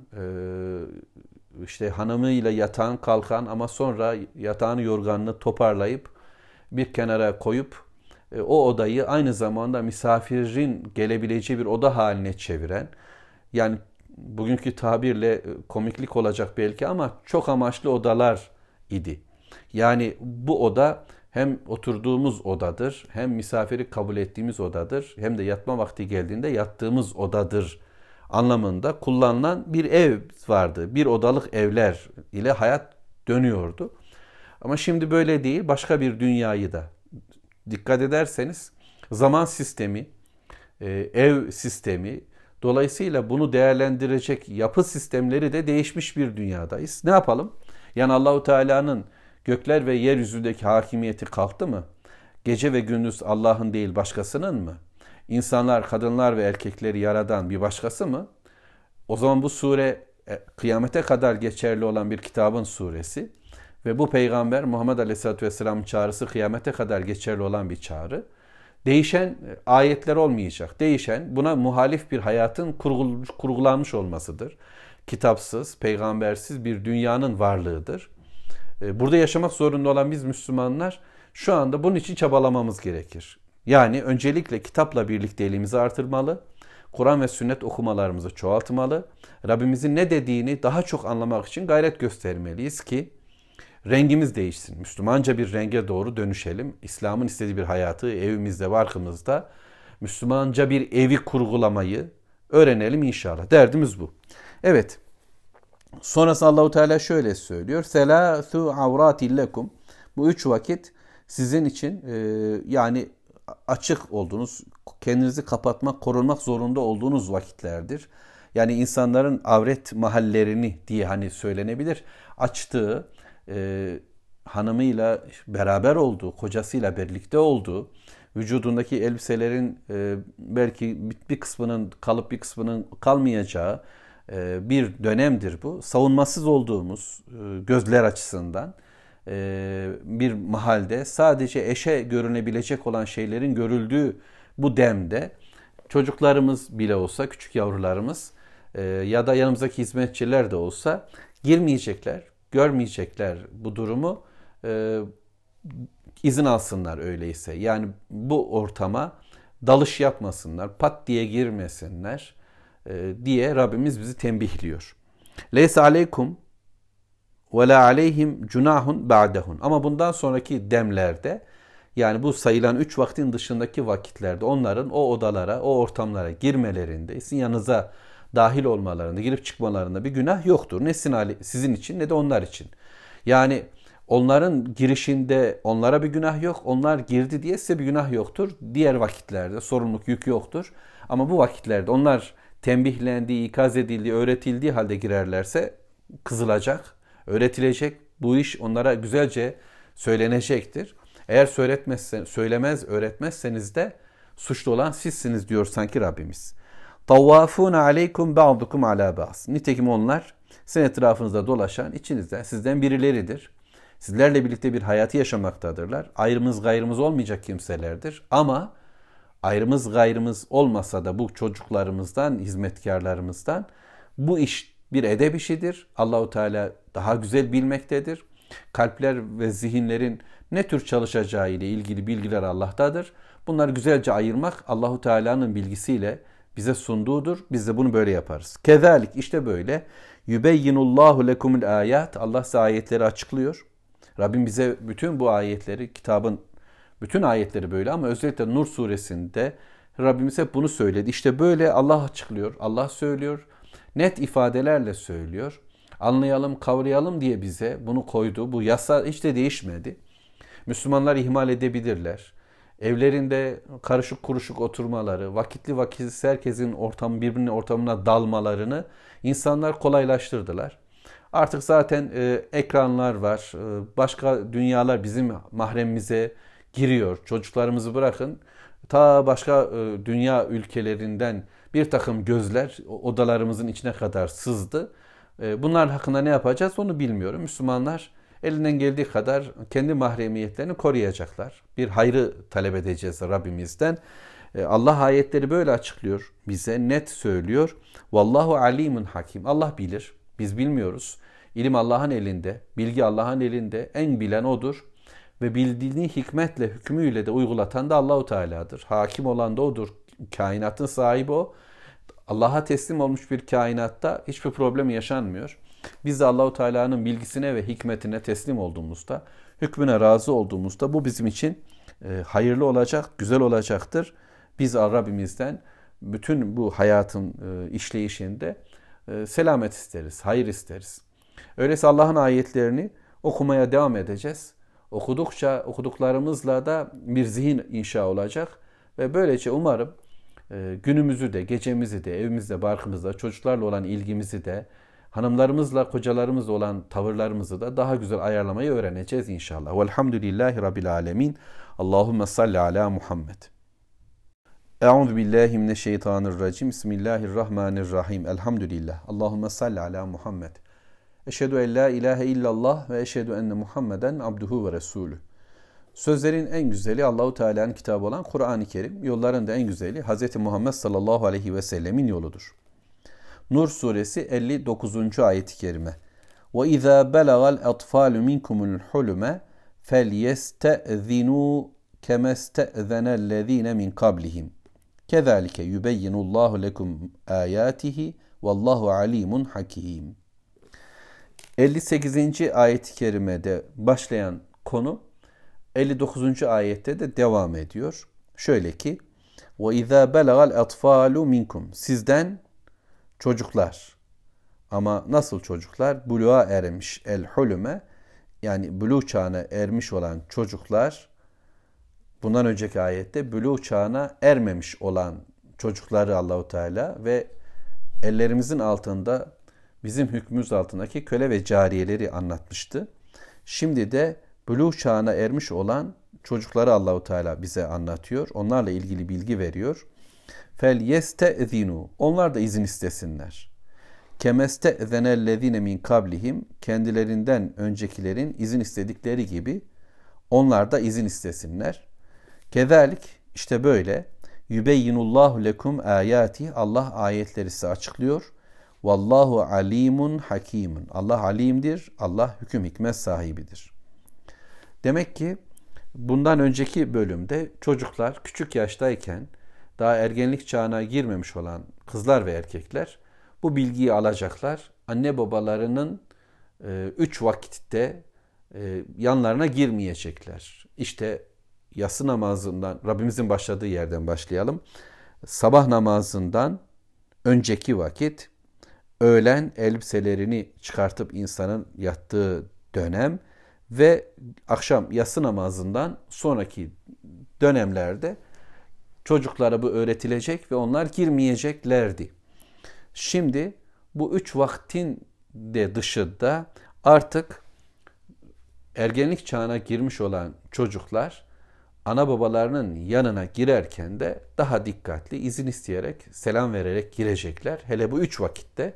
işte hanımıyla yatan, kalkan ama sonra yatağını yorganını toparlayıp bir kenara koyup e, o odayı aynı zamanda misafirin gelebileceği bir oda haline çeviren yani bugünkü tabirle e, komiklik olacak belki ama çok amaçlı odalar idi. Yani bu oda hem oturduğumuz odadır, hem misafiri kabul ettiğimiz odadır, hem de yatma vakti geldiğinde yattığımız odadır anlamında kullanılan bir ev vardı. Bir odalık evler ile hayat dönüyordu. Ama şimdi böyle değil, başka bir dünyayı da dikkat ederseniz zaman sistemi, e, ev sistemi, dolayısıyla bunu değerlendirecek yapı sistemleri de değişmiş bir dünyadayız. Ne yapalım? Yani Allahu Teala'nın gökler ve yeryüzündeki hakimiyeti kalktı mı? Gece ve gündüz Allah'ın değil başkasının mı? İnsanlar, kadınlar ve erkekleri yaradan bir başkası mı? O zaman bu sure e, kıyamete kadar geçerli olan bir kitabın suresi. Ve bu peygamber Muhammed Aleyhisselatü Vesselam'ın çağrısı kıyamete kadar geçerli olan bir çağrı. Değişen e, ayetler olmayacak. Değişen buna muhalif bir hayatın kurgulanmış olmasıdır. Kitapsız, peygambersiz bir dünyanın varlığıdır. E, burada yaşamak zorunda olan biz Müslümanlar şu anda bunun için çabalamamız gerekir. Yani öncelikle kitapla birlikte elimizi artırmalı. Kur'an ve sünnet okumalarımızı çoğaltmalı. Rabbimizin ne dediğini daha çok anlamak için gayret göstermeliyiz ki rengimiz değişsin. Müslümanca bir renge doğru dönüşelim. İslam'ın istediği bir hayatı evimizde, barkımızda Müslümanca bir evi kurgulamayı öğrenelim inşallah. Derdimiz bu. Evet. Sonrası Allahu Teala şöyle söylüyor. Selâthû avratin lekum. Bu üç vakit sizin için e, yani açık olduğunuz, kendinizi kapatmak, korunmak zorunda olduğunuz vakitlerdir. Yani insanların avret mahallerini diye hani söylenebilir. Açtığı, e, hanımıyla beraber olduğu, kocasıyla birlikte olduğu, vücudundaki elbiselerin e, belki bir kısmının kalıp bir kısmının kalmayacağı e, bir dönemdir bu. Savunmasız olduğumuz e, gözler açısından bir mahalde sadece eşe görünebilecek olan şeylerin görüldüğü bu demde çocuklarımız bile olsa, küçük yavrularımız e, ya da yanımızdaki hizmetçiler de olsa girmeyecekler, görmeyecekler bu durumu. E, izin alsınlar öyleyse. Yani bu ortama dalış yapmasınlar, pat diye girmesinler diye Rabbimiz bizi tembihliyor. Leysa aleykum ve la aleyhim cunahun ba'dehun. Ama bundan sonraki demlerde yani bu sayılan üç vaktin dışındaki vakitlerde onların o odalara, o ortamlara girmelerinde, sizin yanınıza dahil olmalarında, girip çıkmalarında bir günah yoktur. Ne sizin için ne de onlar için. Yani onların girişinde onlara bir günah yok. Onlar girdi diye size bir günah yoktur. Diğer vakitlerde sorumluluk yük yoktur. Ama bu vakitlerde onlar tembihlendiği, ikaz edildiği, öğretildiği halde girerlerse kızılacak, öğretilecek. Bu iş onlara güzelce söylenecektir. Eğer söyletmezsen, söylemez, öğretmezseniz de suçlu olan sizsiniz diyor sanki Rabbimiz. Tavvafun aleykum ba'dukum ala ba'z. Nitekim onlar sizin etrafınızda dolaşan içinizden sizden birileridir. Sizlerle birlikte bir hayatı yaşamaktadırlar. Ayrımız gayrımız olmayacak kimselerdir. Ama ayrımız gayrımız olmasa da bu çocuklarımızdan, hizmetkarlarımızdan bu iş bir edeb işidir. Allahu Teala daha güzel bilmektedir. Kalpler ve zihinlerin ne tür çalışacağı ile ilgili bilgiler Allah'tadır. Bunları güzelce ayırmak Allahu Teala'nın bilgisiyle bize sunduğudur. Biz de bunu böyle yaparız. Kezalik işte böyle. Yübeyyinullahu lekumul ayat. Allah size ayetleri açıklıyor. Rabbim bize bütün bu ayetleri, kitabın bütün ayetleri böyle ama özellikle Nur suresinde Rabbimiz hep bunu söyledi. İşte böyle Allah açıklıyor, Allah söylüyor. Net ifadelerle söylüyor. Anlayalım, kavrayalım diye bize bunu koydu. Bu yasa hiç de değişmedi. Müslümanlar ihmal edebilirler. Evlerinde karışık kuruşuk oturmaları, vakitli vakitsiz herkesin ortam birbirinin ortamına dalmalarını insanlar kolaylaştırdılar. Artık zaten e, ekranlar var, e, başka dünyalar bizim mahremimize giriyor. Çocuklarımızı bırakın, ta başka e, dünya ülkelerinden bir takım gözler odalarımızın içine kadar sızdı. E, bunlar hakkında ne yapacağız onu bilmiyorum. Müslümanlar elinden geldiği kadar kendi mahremiyetlerini koruyacaklar. Bir hayrı talep edeceğiz Rabbimizden. E, Allah ayetleri böyle açıklıyor bize, net söylüyor. Vallahu alimun hakim. Allah bilir, biz bilmiyoruz. İlim Allah'ın elinde, bilgi Allah'ın elinde. En bilen odur. Ve bildiğini hikmetle, hükmüyle de uygulatan da Allahu Teala'dır. Hakim olan da odur. Kainatın sahibi o. Allah'a teslim olmuş bir kainatta hiçbir problem yaşanmıyor. Biz de Allahu Teala'nın bilgisine ve hikmetine teslim olduğumuzda, hükmüne razı olduğumuzda bu bizim için e, hayırlı olacak, güzel olacaktır. Biz Rabbimizden bütün bu hayatın e, işleyişinde e, selamet isteriz, hayır isteriz. Öyleyse Allah'ın ayetlerini okumaya devam edeceğiz. Okudukça okuduklarımızla da bir zihin inşa olacak ve böylece umarım günümüzü de, gecemizi de, evimizde, barkımızda, çocuklarla olan ilgimizi de, hanımlarımızla, kocalarımızla olan tavırlarımızı da daha güzel ayarlamayı öğreneceğiz inşallah. Velhamdülillahi Rabbil Alemin. Allahümme salli ala Muhammed. Euzu billahi mineşşeytanirracim. Bismillahirrahmanirrahim. Elhamdülillah. Allahümme salli ala Muhammed. Eşhedü en la ilahe illallah ve eşhedü enne Muhammeden abduhu ve resulü. Sözlerin en güzeli Allahu Teala'nın kitabı olan Kur'an-ı Kerim. Yolların da en güzeli Hz. Muhammed sallallahu aleyhi ve sellemin yoludur. Nur suresi 59. ayet-i kerime. Ve izâ belagal atfâlu minkumul hulme felyestezinû kemeste'zenellezine min kablihim. Kezalike yubeyyinullahu lekum ayatihi vallahu alimun hakim. 58. ayet-i kerimede başlayan konu 59. ayette de devam ediyor. Şöyle ki ve izâ belagal atfalu minkum sizden çocuklar ama nasıl çocuklar? Buluğa ermiş el hulüme yani buluğ çağına ermiş olan çocuklar bundan önceki ayette buluğ çağına ermemiş olan çocukları Allahu Teala ve ellerimizin altında bizim hükmümüz altındaki köle ve cariyeleri anlatmıştı. Şimdi de buluğ çağına ermiş olan çocukları Allahu Teala bize anlatıyor. Onlarla ilgili bilgi veriyor. Fel yestezinu. Onlar da izin istesinler. Kemeste ezenellezine min kablihim kendilerinden öncekilerin izin istedikleri gibi onlar da izin istesinler. Kezalik işte böyle yübeyyinullahu lekum ayati Allah ayetleri size açıklıyor. Vallahu alimun hakimun. Allah alimdir. Allah hüküm hikmet sahibidir. Demek ki bundan önceki bölümde çocuklar küçük yaştayken daha ergenlik çağına girmemiş olan kızlar ve erkekler bu bilgiyi alacaklar. Anne babalarının e, üç vakitte e, yanlarına girmeyecekler. İşte yası namazından, Rabbimizin başladığı yerden başlayalım. Sabah namazından önceki vakit, öğlen elbiselerini çıkartıp insanın yattığı dönem ve akşam yası namazından sonraki dönemlerde çocuklara bu öğretilecek ve onlar girmeyeceklerdi. Şimdi bu üç vaktin de dışında artık ergenlik çağına girmiş olan çocuklar ana babalarının yanına girerken de daha dikkatli izin isteyerek selam vererek girecekler. Hele bu üç vakitte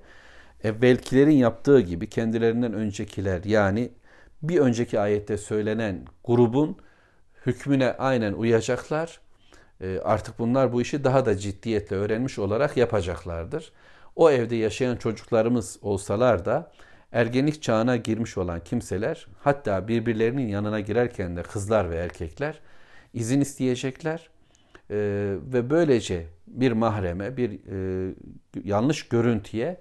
evvelkilerin yaptığı gibi kendilerinden öncekiler yani bir önceki ayette söylenen grubun hükmüne aynen uyacaklar. E, artık bunlar bu işi daha da ciddiyetle öğrenmiş olarak yapacaklardır. O evde yaşayan çocuklarımız olsalar da ergenlik çağına girmiş olan kimseler hatta birbirlerinin yanına girerken de kızlar ve erkekler izin isteyecekler e, ve böylece bir mahreme, bir e, yanlış görüntüye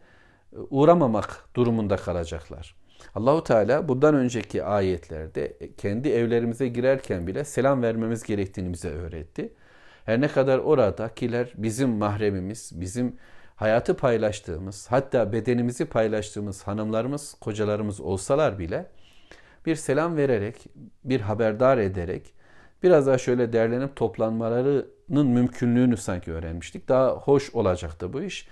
uğramamak durumunda kalacaklar. Allahu Teala bundan önceki ayetlerde kendi evlerimize girerken bile selam vermemiz gerektiğini bize öğretti. Her ne kadar oradakiler bizim mahremimiz, bizim hayatı paylaştığımız, hatta bedenimizi paylaştığımız hanımlarımız, kocalarımız olsalar bile bir selam vererek, bir haberdar ederek biraz daha şöyle derlenip toplanmalarının mümkünlüğünü sanki öğrenmiştik. Daha hoş olacaktı bu iş.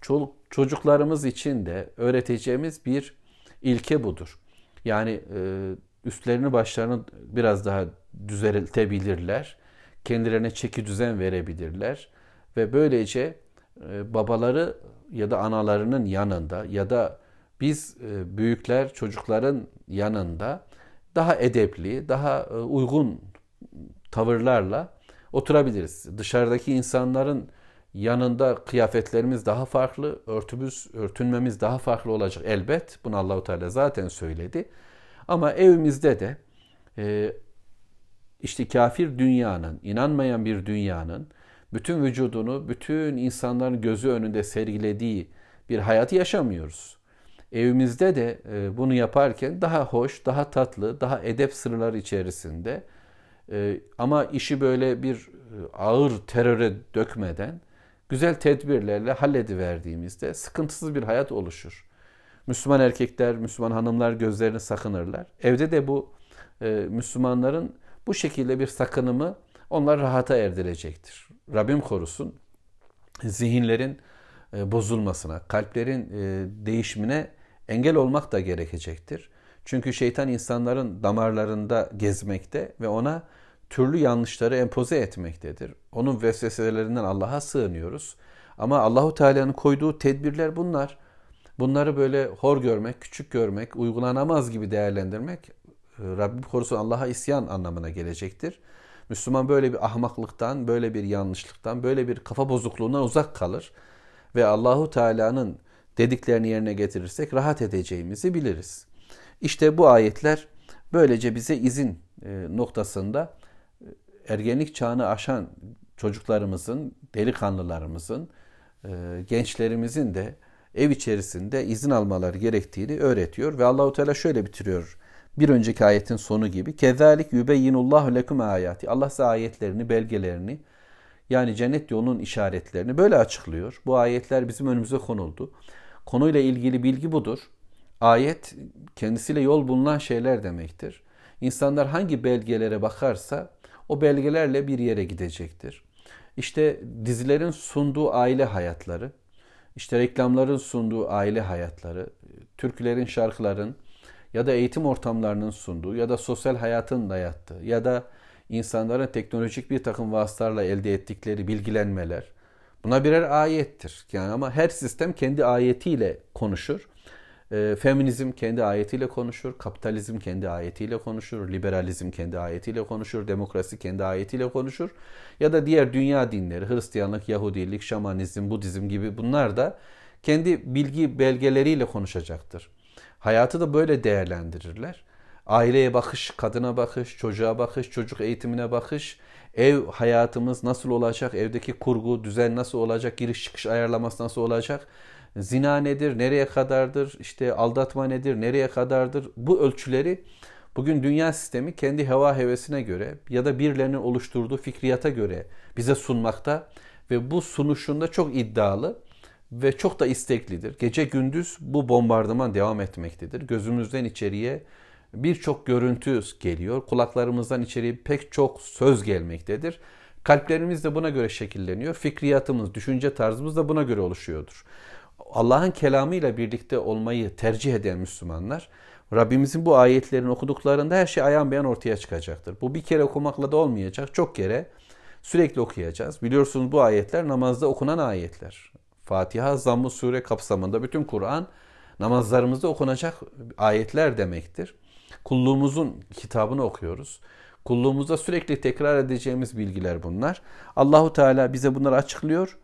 Çoluk, çocuklarımız için de öğreteceğimiz bir ilke budur. Yani e, üstlerini başlarını biraz daha düzeltebilirler. Kendilerine çeki düzen verebilirler. Ve böylece e, babaları ya da analarının yanında ya da biz e, büyükler çocukların yanında daha edepli, daha e, uygun tavırlarla oturabiliriz. Dışarıdaki insanların yanında kıyafetlerimiz daha farklı, örtümüz, örtünmemiz daha farklı olacak elbet. Bunu Allahu Teala zaten söyledi. Ama evimizde de işte kafir dünyanın, inanmayan bir dünyanın bütün vücudunu bütün insanların gözü önünde sergilediği bir hayatı yaşamıyoruz. Evimizde de e, bunu yaparken daha hoş, daha tatlı, daha edep sırları içerisinde e, ama işi böyle bir e, ağır teröre dökmeden güzel tedbirlerle hallediverdiğimizde sıkıntısız bir hayat oluşur. Müslüman erkekler, Müslüman hanımlar gözlerini sakınırlar. Evde de bu Müslümanların bu şekilde bir sakınımı onlar rahata erdirecektir. Rabbim korusun zihinlerin e, bozulmasına, kalplerin e, değişimine engel olmak da gerekecektir. Çünkü şeytan insanların damarlarında gezmekte ve ona türlü yanlışları empoze etmektedir. Onun vesveselerinden Allah'a sığınıyoruz. Ama Allahu Teala'nın koyduğu tedbirler bunlar. Bunları böyle hor görmek, küçük görmek, uygulanamaz gibi değerlendirmek e, Rabbim korusun Allah'a isyan anlamına gelecektir. Müslüman böyle bir ahmaklıktan, böyle bir yanlışlıktan, böyle bir kafa bozukluğundan uzak kalır ve Allahu Teala'nın dediklerini yerine getirirsek rahat edeceğimizi biliriz. İşte bu ayetler böylece bize izin e, noktasında ergenlik çağını aşan çocuklarımızın, delikanlılarımızın, e, gençlerimizin de ev içerisinde izin almaları gerektiğini öğretiyor ve Allahu Teala şöyle bitiriyor. Bir önceki ayetin sonu gibi. Kezalik yubeyyinullahu lekum ayati. Allah size ayetlerini, belgelerini yani cennet yolunun işaretlerini böyle açıklıyor. Bu ayetler bizim önümüze konuldu. Konuyla ilgili bilgi budur. Ayet kendisiyle yol bulunan şeyler demektir. İnsanlar hangi belgelere bakarsa o belgelerle bir yere gidecektir. İşte dizilerin sunduğu aile hayatları, işte reklamların sunduğu aile hayatları, türkülerin, şarkıların ya da eğitim ortamlarının sunduğu ya da sosyal hayatın dayattığı ya da insanların teknolojik bir takım vasıtalarla elde ettikleri bilgilenmeler. Buna birer ayettir. Yani ama her sistem kendi ayetiyle konuşur. E, feminizm kendi ayetiyle konuşur, kapitalizm kendi ayetiyle konuşur, liberalizm kendi ayetiyle konuşur, demokrasi kendi ayetiyle konuşur. Ya da diğer dünya dinleri, Hristiyanlık, Yahudilik, Şamanizm, Budizm gibi bunlar da kendi bilgi belgeleriyle konuşacaktır. Hayatı da böyle değerlendirirler. Aileye bakış, kadına bakış, çocuğa bakış, çocuk eğitimine bakış, ev hayatımız nasıl olacak, evdeki kurgu, düzen nasıl olacak, giriş çıkış ayarlaması nasıl olacak, zina nedir, nereye kadardır, işte aldatma nedir, nereye kadardır bu ölçüleri bugün dünya sistemi kendi heva hevesine göre ya da birilerinin oluşturduğu fikriyata göre bize sunmakta ve bu sunuşunda çok iddialı ve çok da isteklidir. Gece gündüz bu bombardıman devam etmektedir. Gözümüzden içeriye birçok görüntü geliyor. Kulaklarımızdan içeriye pek çok söz gelmektedir. Kalplerimiz de buna göre şekilleniyor. Fikriyatımız, düşünce tarzımız da buna göre oluşuyordur. Allah'ın kelamıyla birlikte olmayı tercih eden Müslümanlar Rabbimizin bu ayetlerini okuduklarında her şey ayan beyan ortaya çıkacaktır. Bu bir kere okumakla da olmayacak. Çok kere sürekli okuyacağız. Biliyorsunuz bu ayetler namazda okunan ayetler. Fatiha, Zamm-ı Sure kapsamında bütün Kur'an namazlarımızda okunacak ayetler demektir. Kulluğumuzun kitabını okuyoruz. Kulluğumuzda sürekli tekrar edeceğimiz bilgiler bunlar. Allahu Teala bize bunları açıklıyor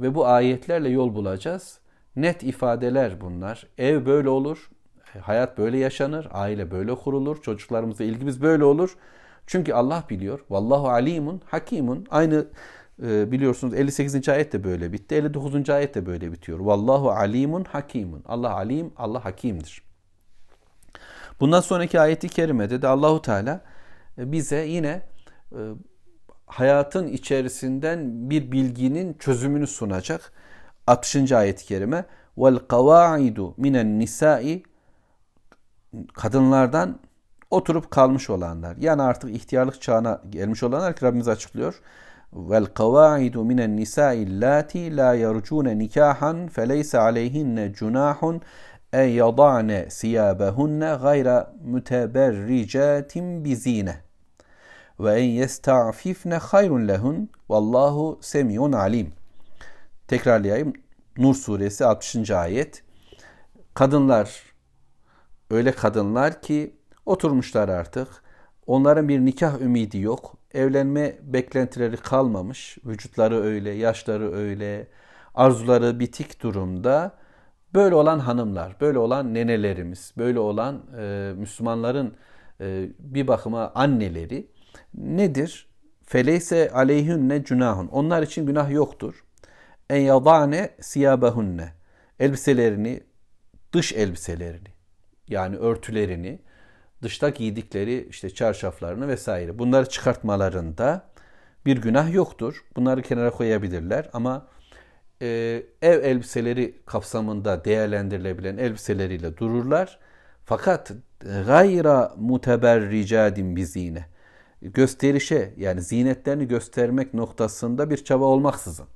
ve bu ayetlerle yol bulacağız. Net ifadeler bunlar. Ev böyle olur, hayat böyle yaşanır, aile böyle kurulur, çocuklarımıza ilgimiz böyle olur. Çünkü Allah biliyor. Vallahu alimun, hakimun. Aynı e, biliyorsunuz 58. ayet de böyle bitti. 59. ayet de böyle bitiyor. Vallahu alimun, hakimun. Allah alim, Allah hakimdir. Bundan sonraki ayeti kerimede de Allahu Teala e, bize yine e, hayatın içerisinden bir bilginin çözümünü sunacak. 60. ayet-i kerime vel kavaidu minen nisai kadınlardan oturup kalmış olanlar. Yani artık ihtiyarlık çağına gelmiş olanlar ki Rabbimiz açıklıyor. Vel kavaidu minen nisai lati la yarcune nikahan feleyse aleyhinne cunahun en yada'ne siyabehunne gayra müteberricatin bizine ve en yesta'fifne hayrun lehun vallahu semiyun alim. Tekrarlayayım. Nur suresi 60. ayet. Kadınlar öyle kadınlar ki oturmuşlar artık. Onların bir nikah ümidi yok. Evlenme beklentileri kalmamış. Vücutları öyle, yaşları öyle, arzuları bitik durumda. Böyle olan hanımlar, böyle olan nenelerimiz, böyle olan e, Müslümanların e, bir bakıma anneleri nedir? Feleyse aleyhünne cunahun. Onlar için günah yoktur. En yadane siyabahunne. Elbiselerini, dış elbiselerini yani örtülerini, dışta giydikleri işte çarşaflarını vesaire bunları çıkartmalarında bir günah yoktur. Bunları kenara koyabilirler ama e, ev elbiseleri kapsamında değerlendirilebilen elbiseleriyle dururlar. Fakat gayra muteberricadin bizine gösterişe yani zinetlerini göstermek noktasında bir çaba olmaksızın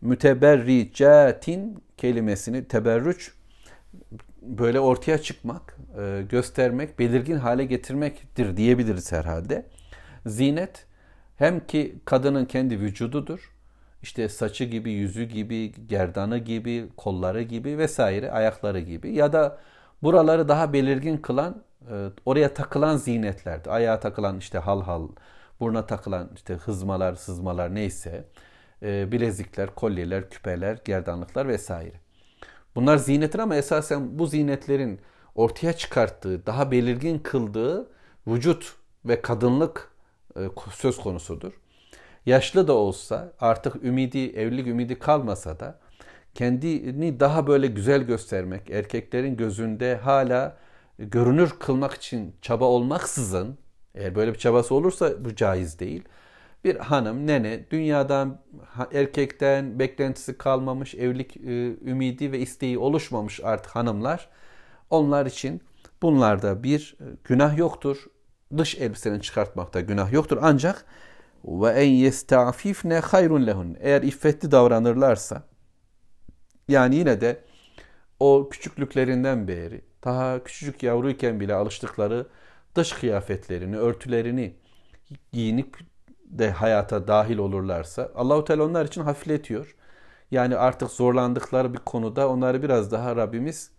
müteberricatin kelimesini teberrüç böyle ortaya çıkmak, e, göstermek, belirgin hale getirmektir diyebiliriz herhalde. Zinet hem ki kadının kendi vücududur. İşte saçı gibi, yüzü gibi, gerdanı gibi, kolları gibi vesaire, ayakları gibi ya da buraları daha belirgin kılan e, oraya takılan zinetlerdi. Ayağa takılan işte hal hal, buruna takılan işte hızmalar, sızmalar neyse, e, bilezikler, kolyeler, küpeler, gerdanlıklar vesaire. Bunlar zinettir ama esasen bu zinetlerin ortaya çıkarttığı, daha belirgin kıldığı vücut ve kadınlık e, söz konusudur. Yaşlı da olsa artık ümidi, evlilik ümidi kalmasa da kendini daha böyle güzel göstermek, erkeklerin gözünde hala görünür kılmak için çaba olmaksızın, eğer böyle bir çabası olursa bu caiz değil. Bir hanım, nene, dünyadan, erkekten beklentisi kalmamış, evlilik e, ümidi ve isteği oluşmamış artık hanımlar. Onlar için bunlarda bir e, günah yoktur. Dış elbiseni çıkartmakta günah yoktur. Ancak ve en yestafifne hayrun lehun. Eğer iffetli davranırlarsa yani yine de o küçüklüklerinden beri daha küçücük yavruyken bile alıştıkları dış kıyafetlerini, örtülerini giyinip de hayata dahil olurlarsa Allahu Teala onlar için hafifletiyor. Yani artık zorlandıkları bir konuda onları biraz daha Rabbimiz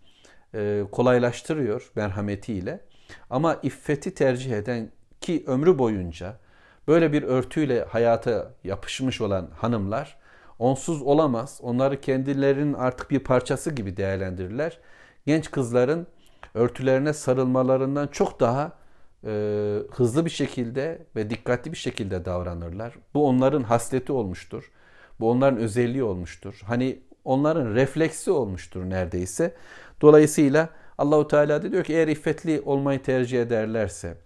e, kolaylaştırıyor merhametiyle. Ama iffeti tercih eden ki ömrü boyunca böyle bir örtüyle hayata yapışmış olan hanımlar onsuz olamaz. Onları kendilerinin artık bir parçası gibi değerlendirirler. Genç kızların örtülerine sarılmalarından çok daha e, hızlı bir şekilde ve dikkatli bir şekilde davranırlar. Bu onların hasleti olmuştur. Bu onların özelliği olmuştur. Hani onların refleksi olmuştur neredeyse. Dolayısıyla Allahu Teala diyor ki eğer iffetli olmayı tercih ederlerse,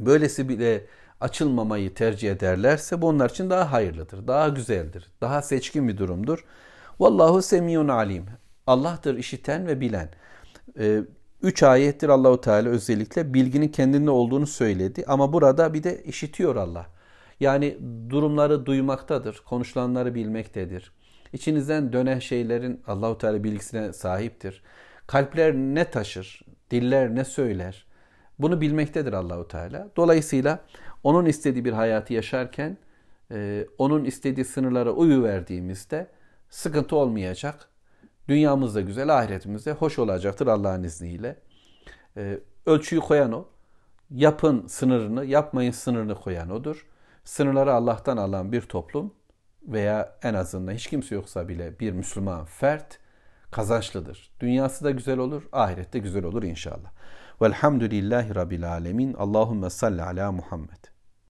böylesi bile açılmamayı tercih ederlerse bu onlar için daha hayırlıdır, daha güzeldir, daha seçkin bir durumdur. Vallahu semiyun alim. Allah'tır işiten ve bilen. Ee, üç ayettir Allahu Teala özellikle bilginin kendinde olduğunu söyledi ama burada bir de işitiyor Allah. Yani durumları duymaktadır, konuşulanları bilmektedir. İçinizden dönen şeylerin Allahu Teala bilgisine sahiptir. Kalpler ne taşır, diller ne söyler? Bunu bilmektedir Allahu Teala. Dolayısıyla onun istediği bir hayatı yaşarken e, onun istediği sınırlara uyu verdiğimizde sıkıntı olmayacak. Dünyamız da güzel, ahiretimiz de hoş olacaktır Allah'ın izniyle. E, ölçüyü koyan o. Yapın sınırını, yapmayın sınırını koyan odur. Sınırları Allah'tan alan bir toplum veya en azından hiç kimse yoksa bile bir Müslüman fert kazançlıdır. Dünyası da güzel olur, ahirette güzel olur inşallah. Velhamdülillahi Rabbil Alemin. Allahümme salli ala Muhammed.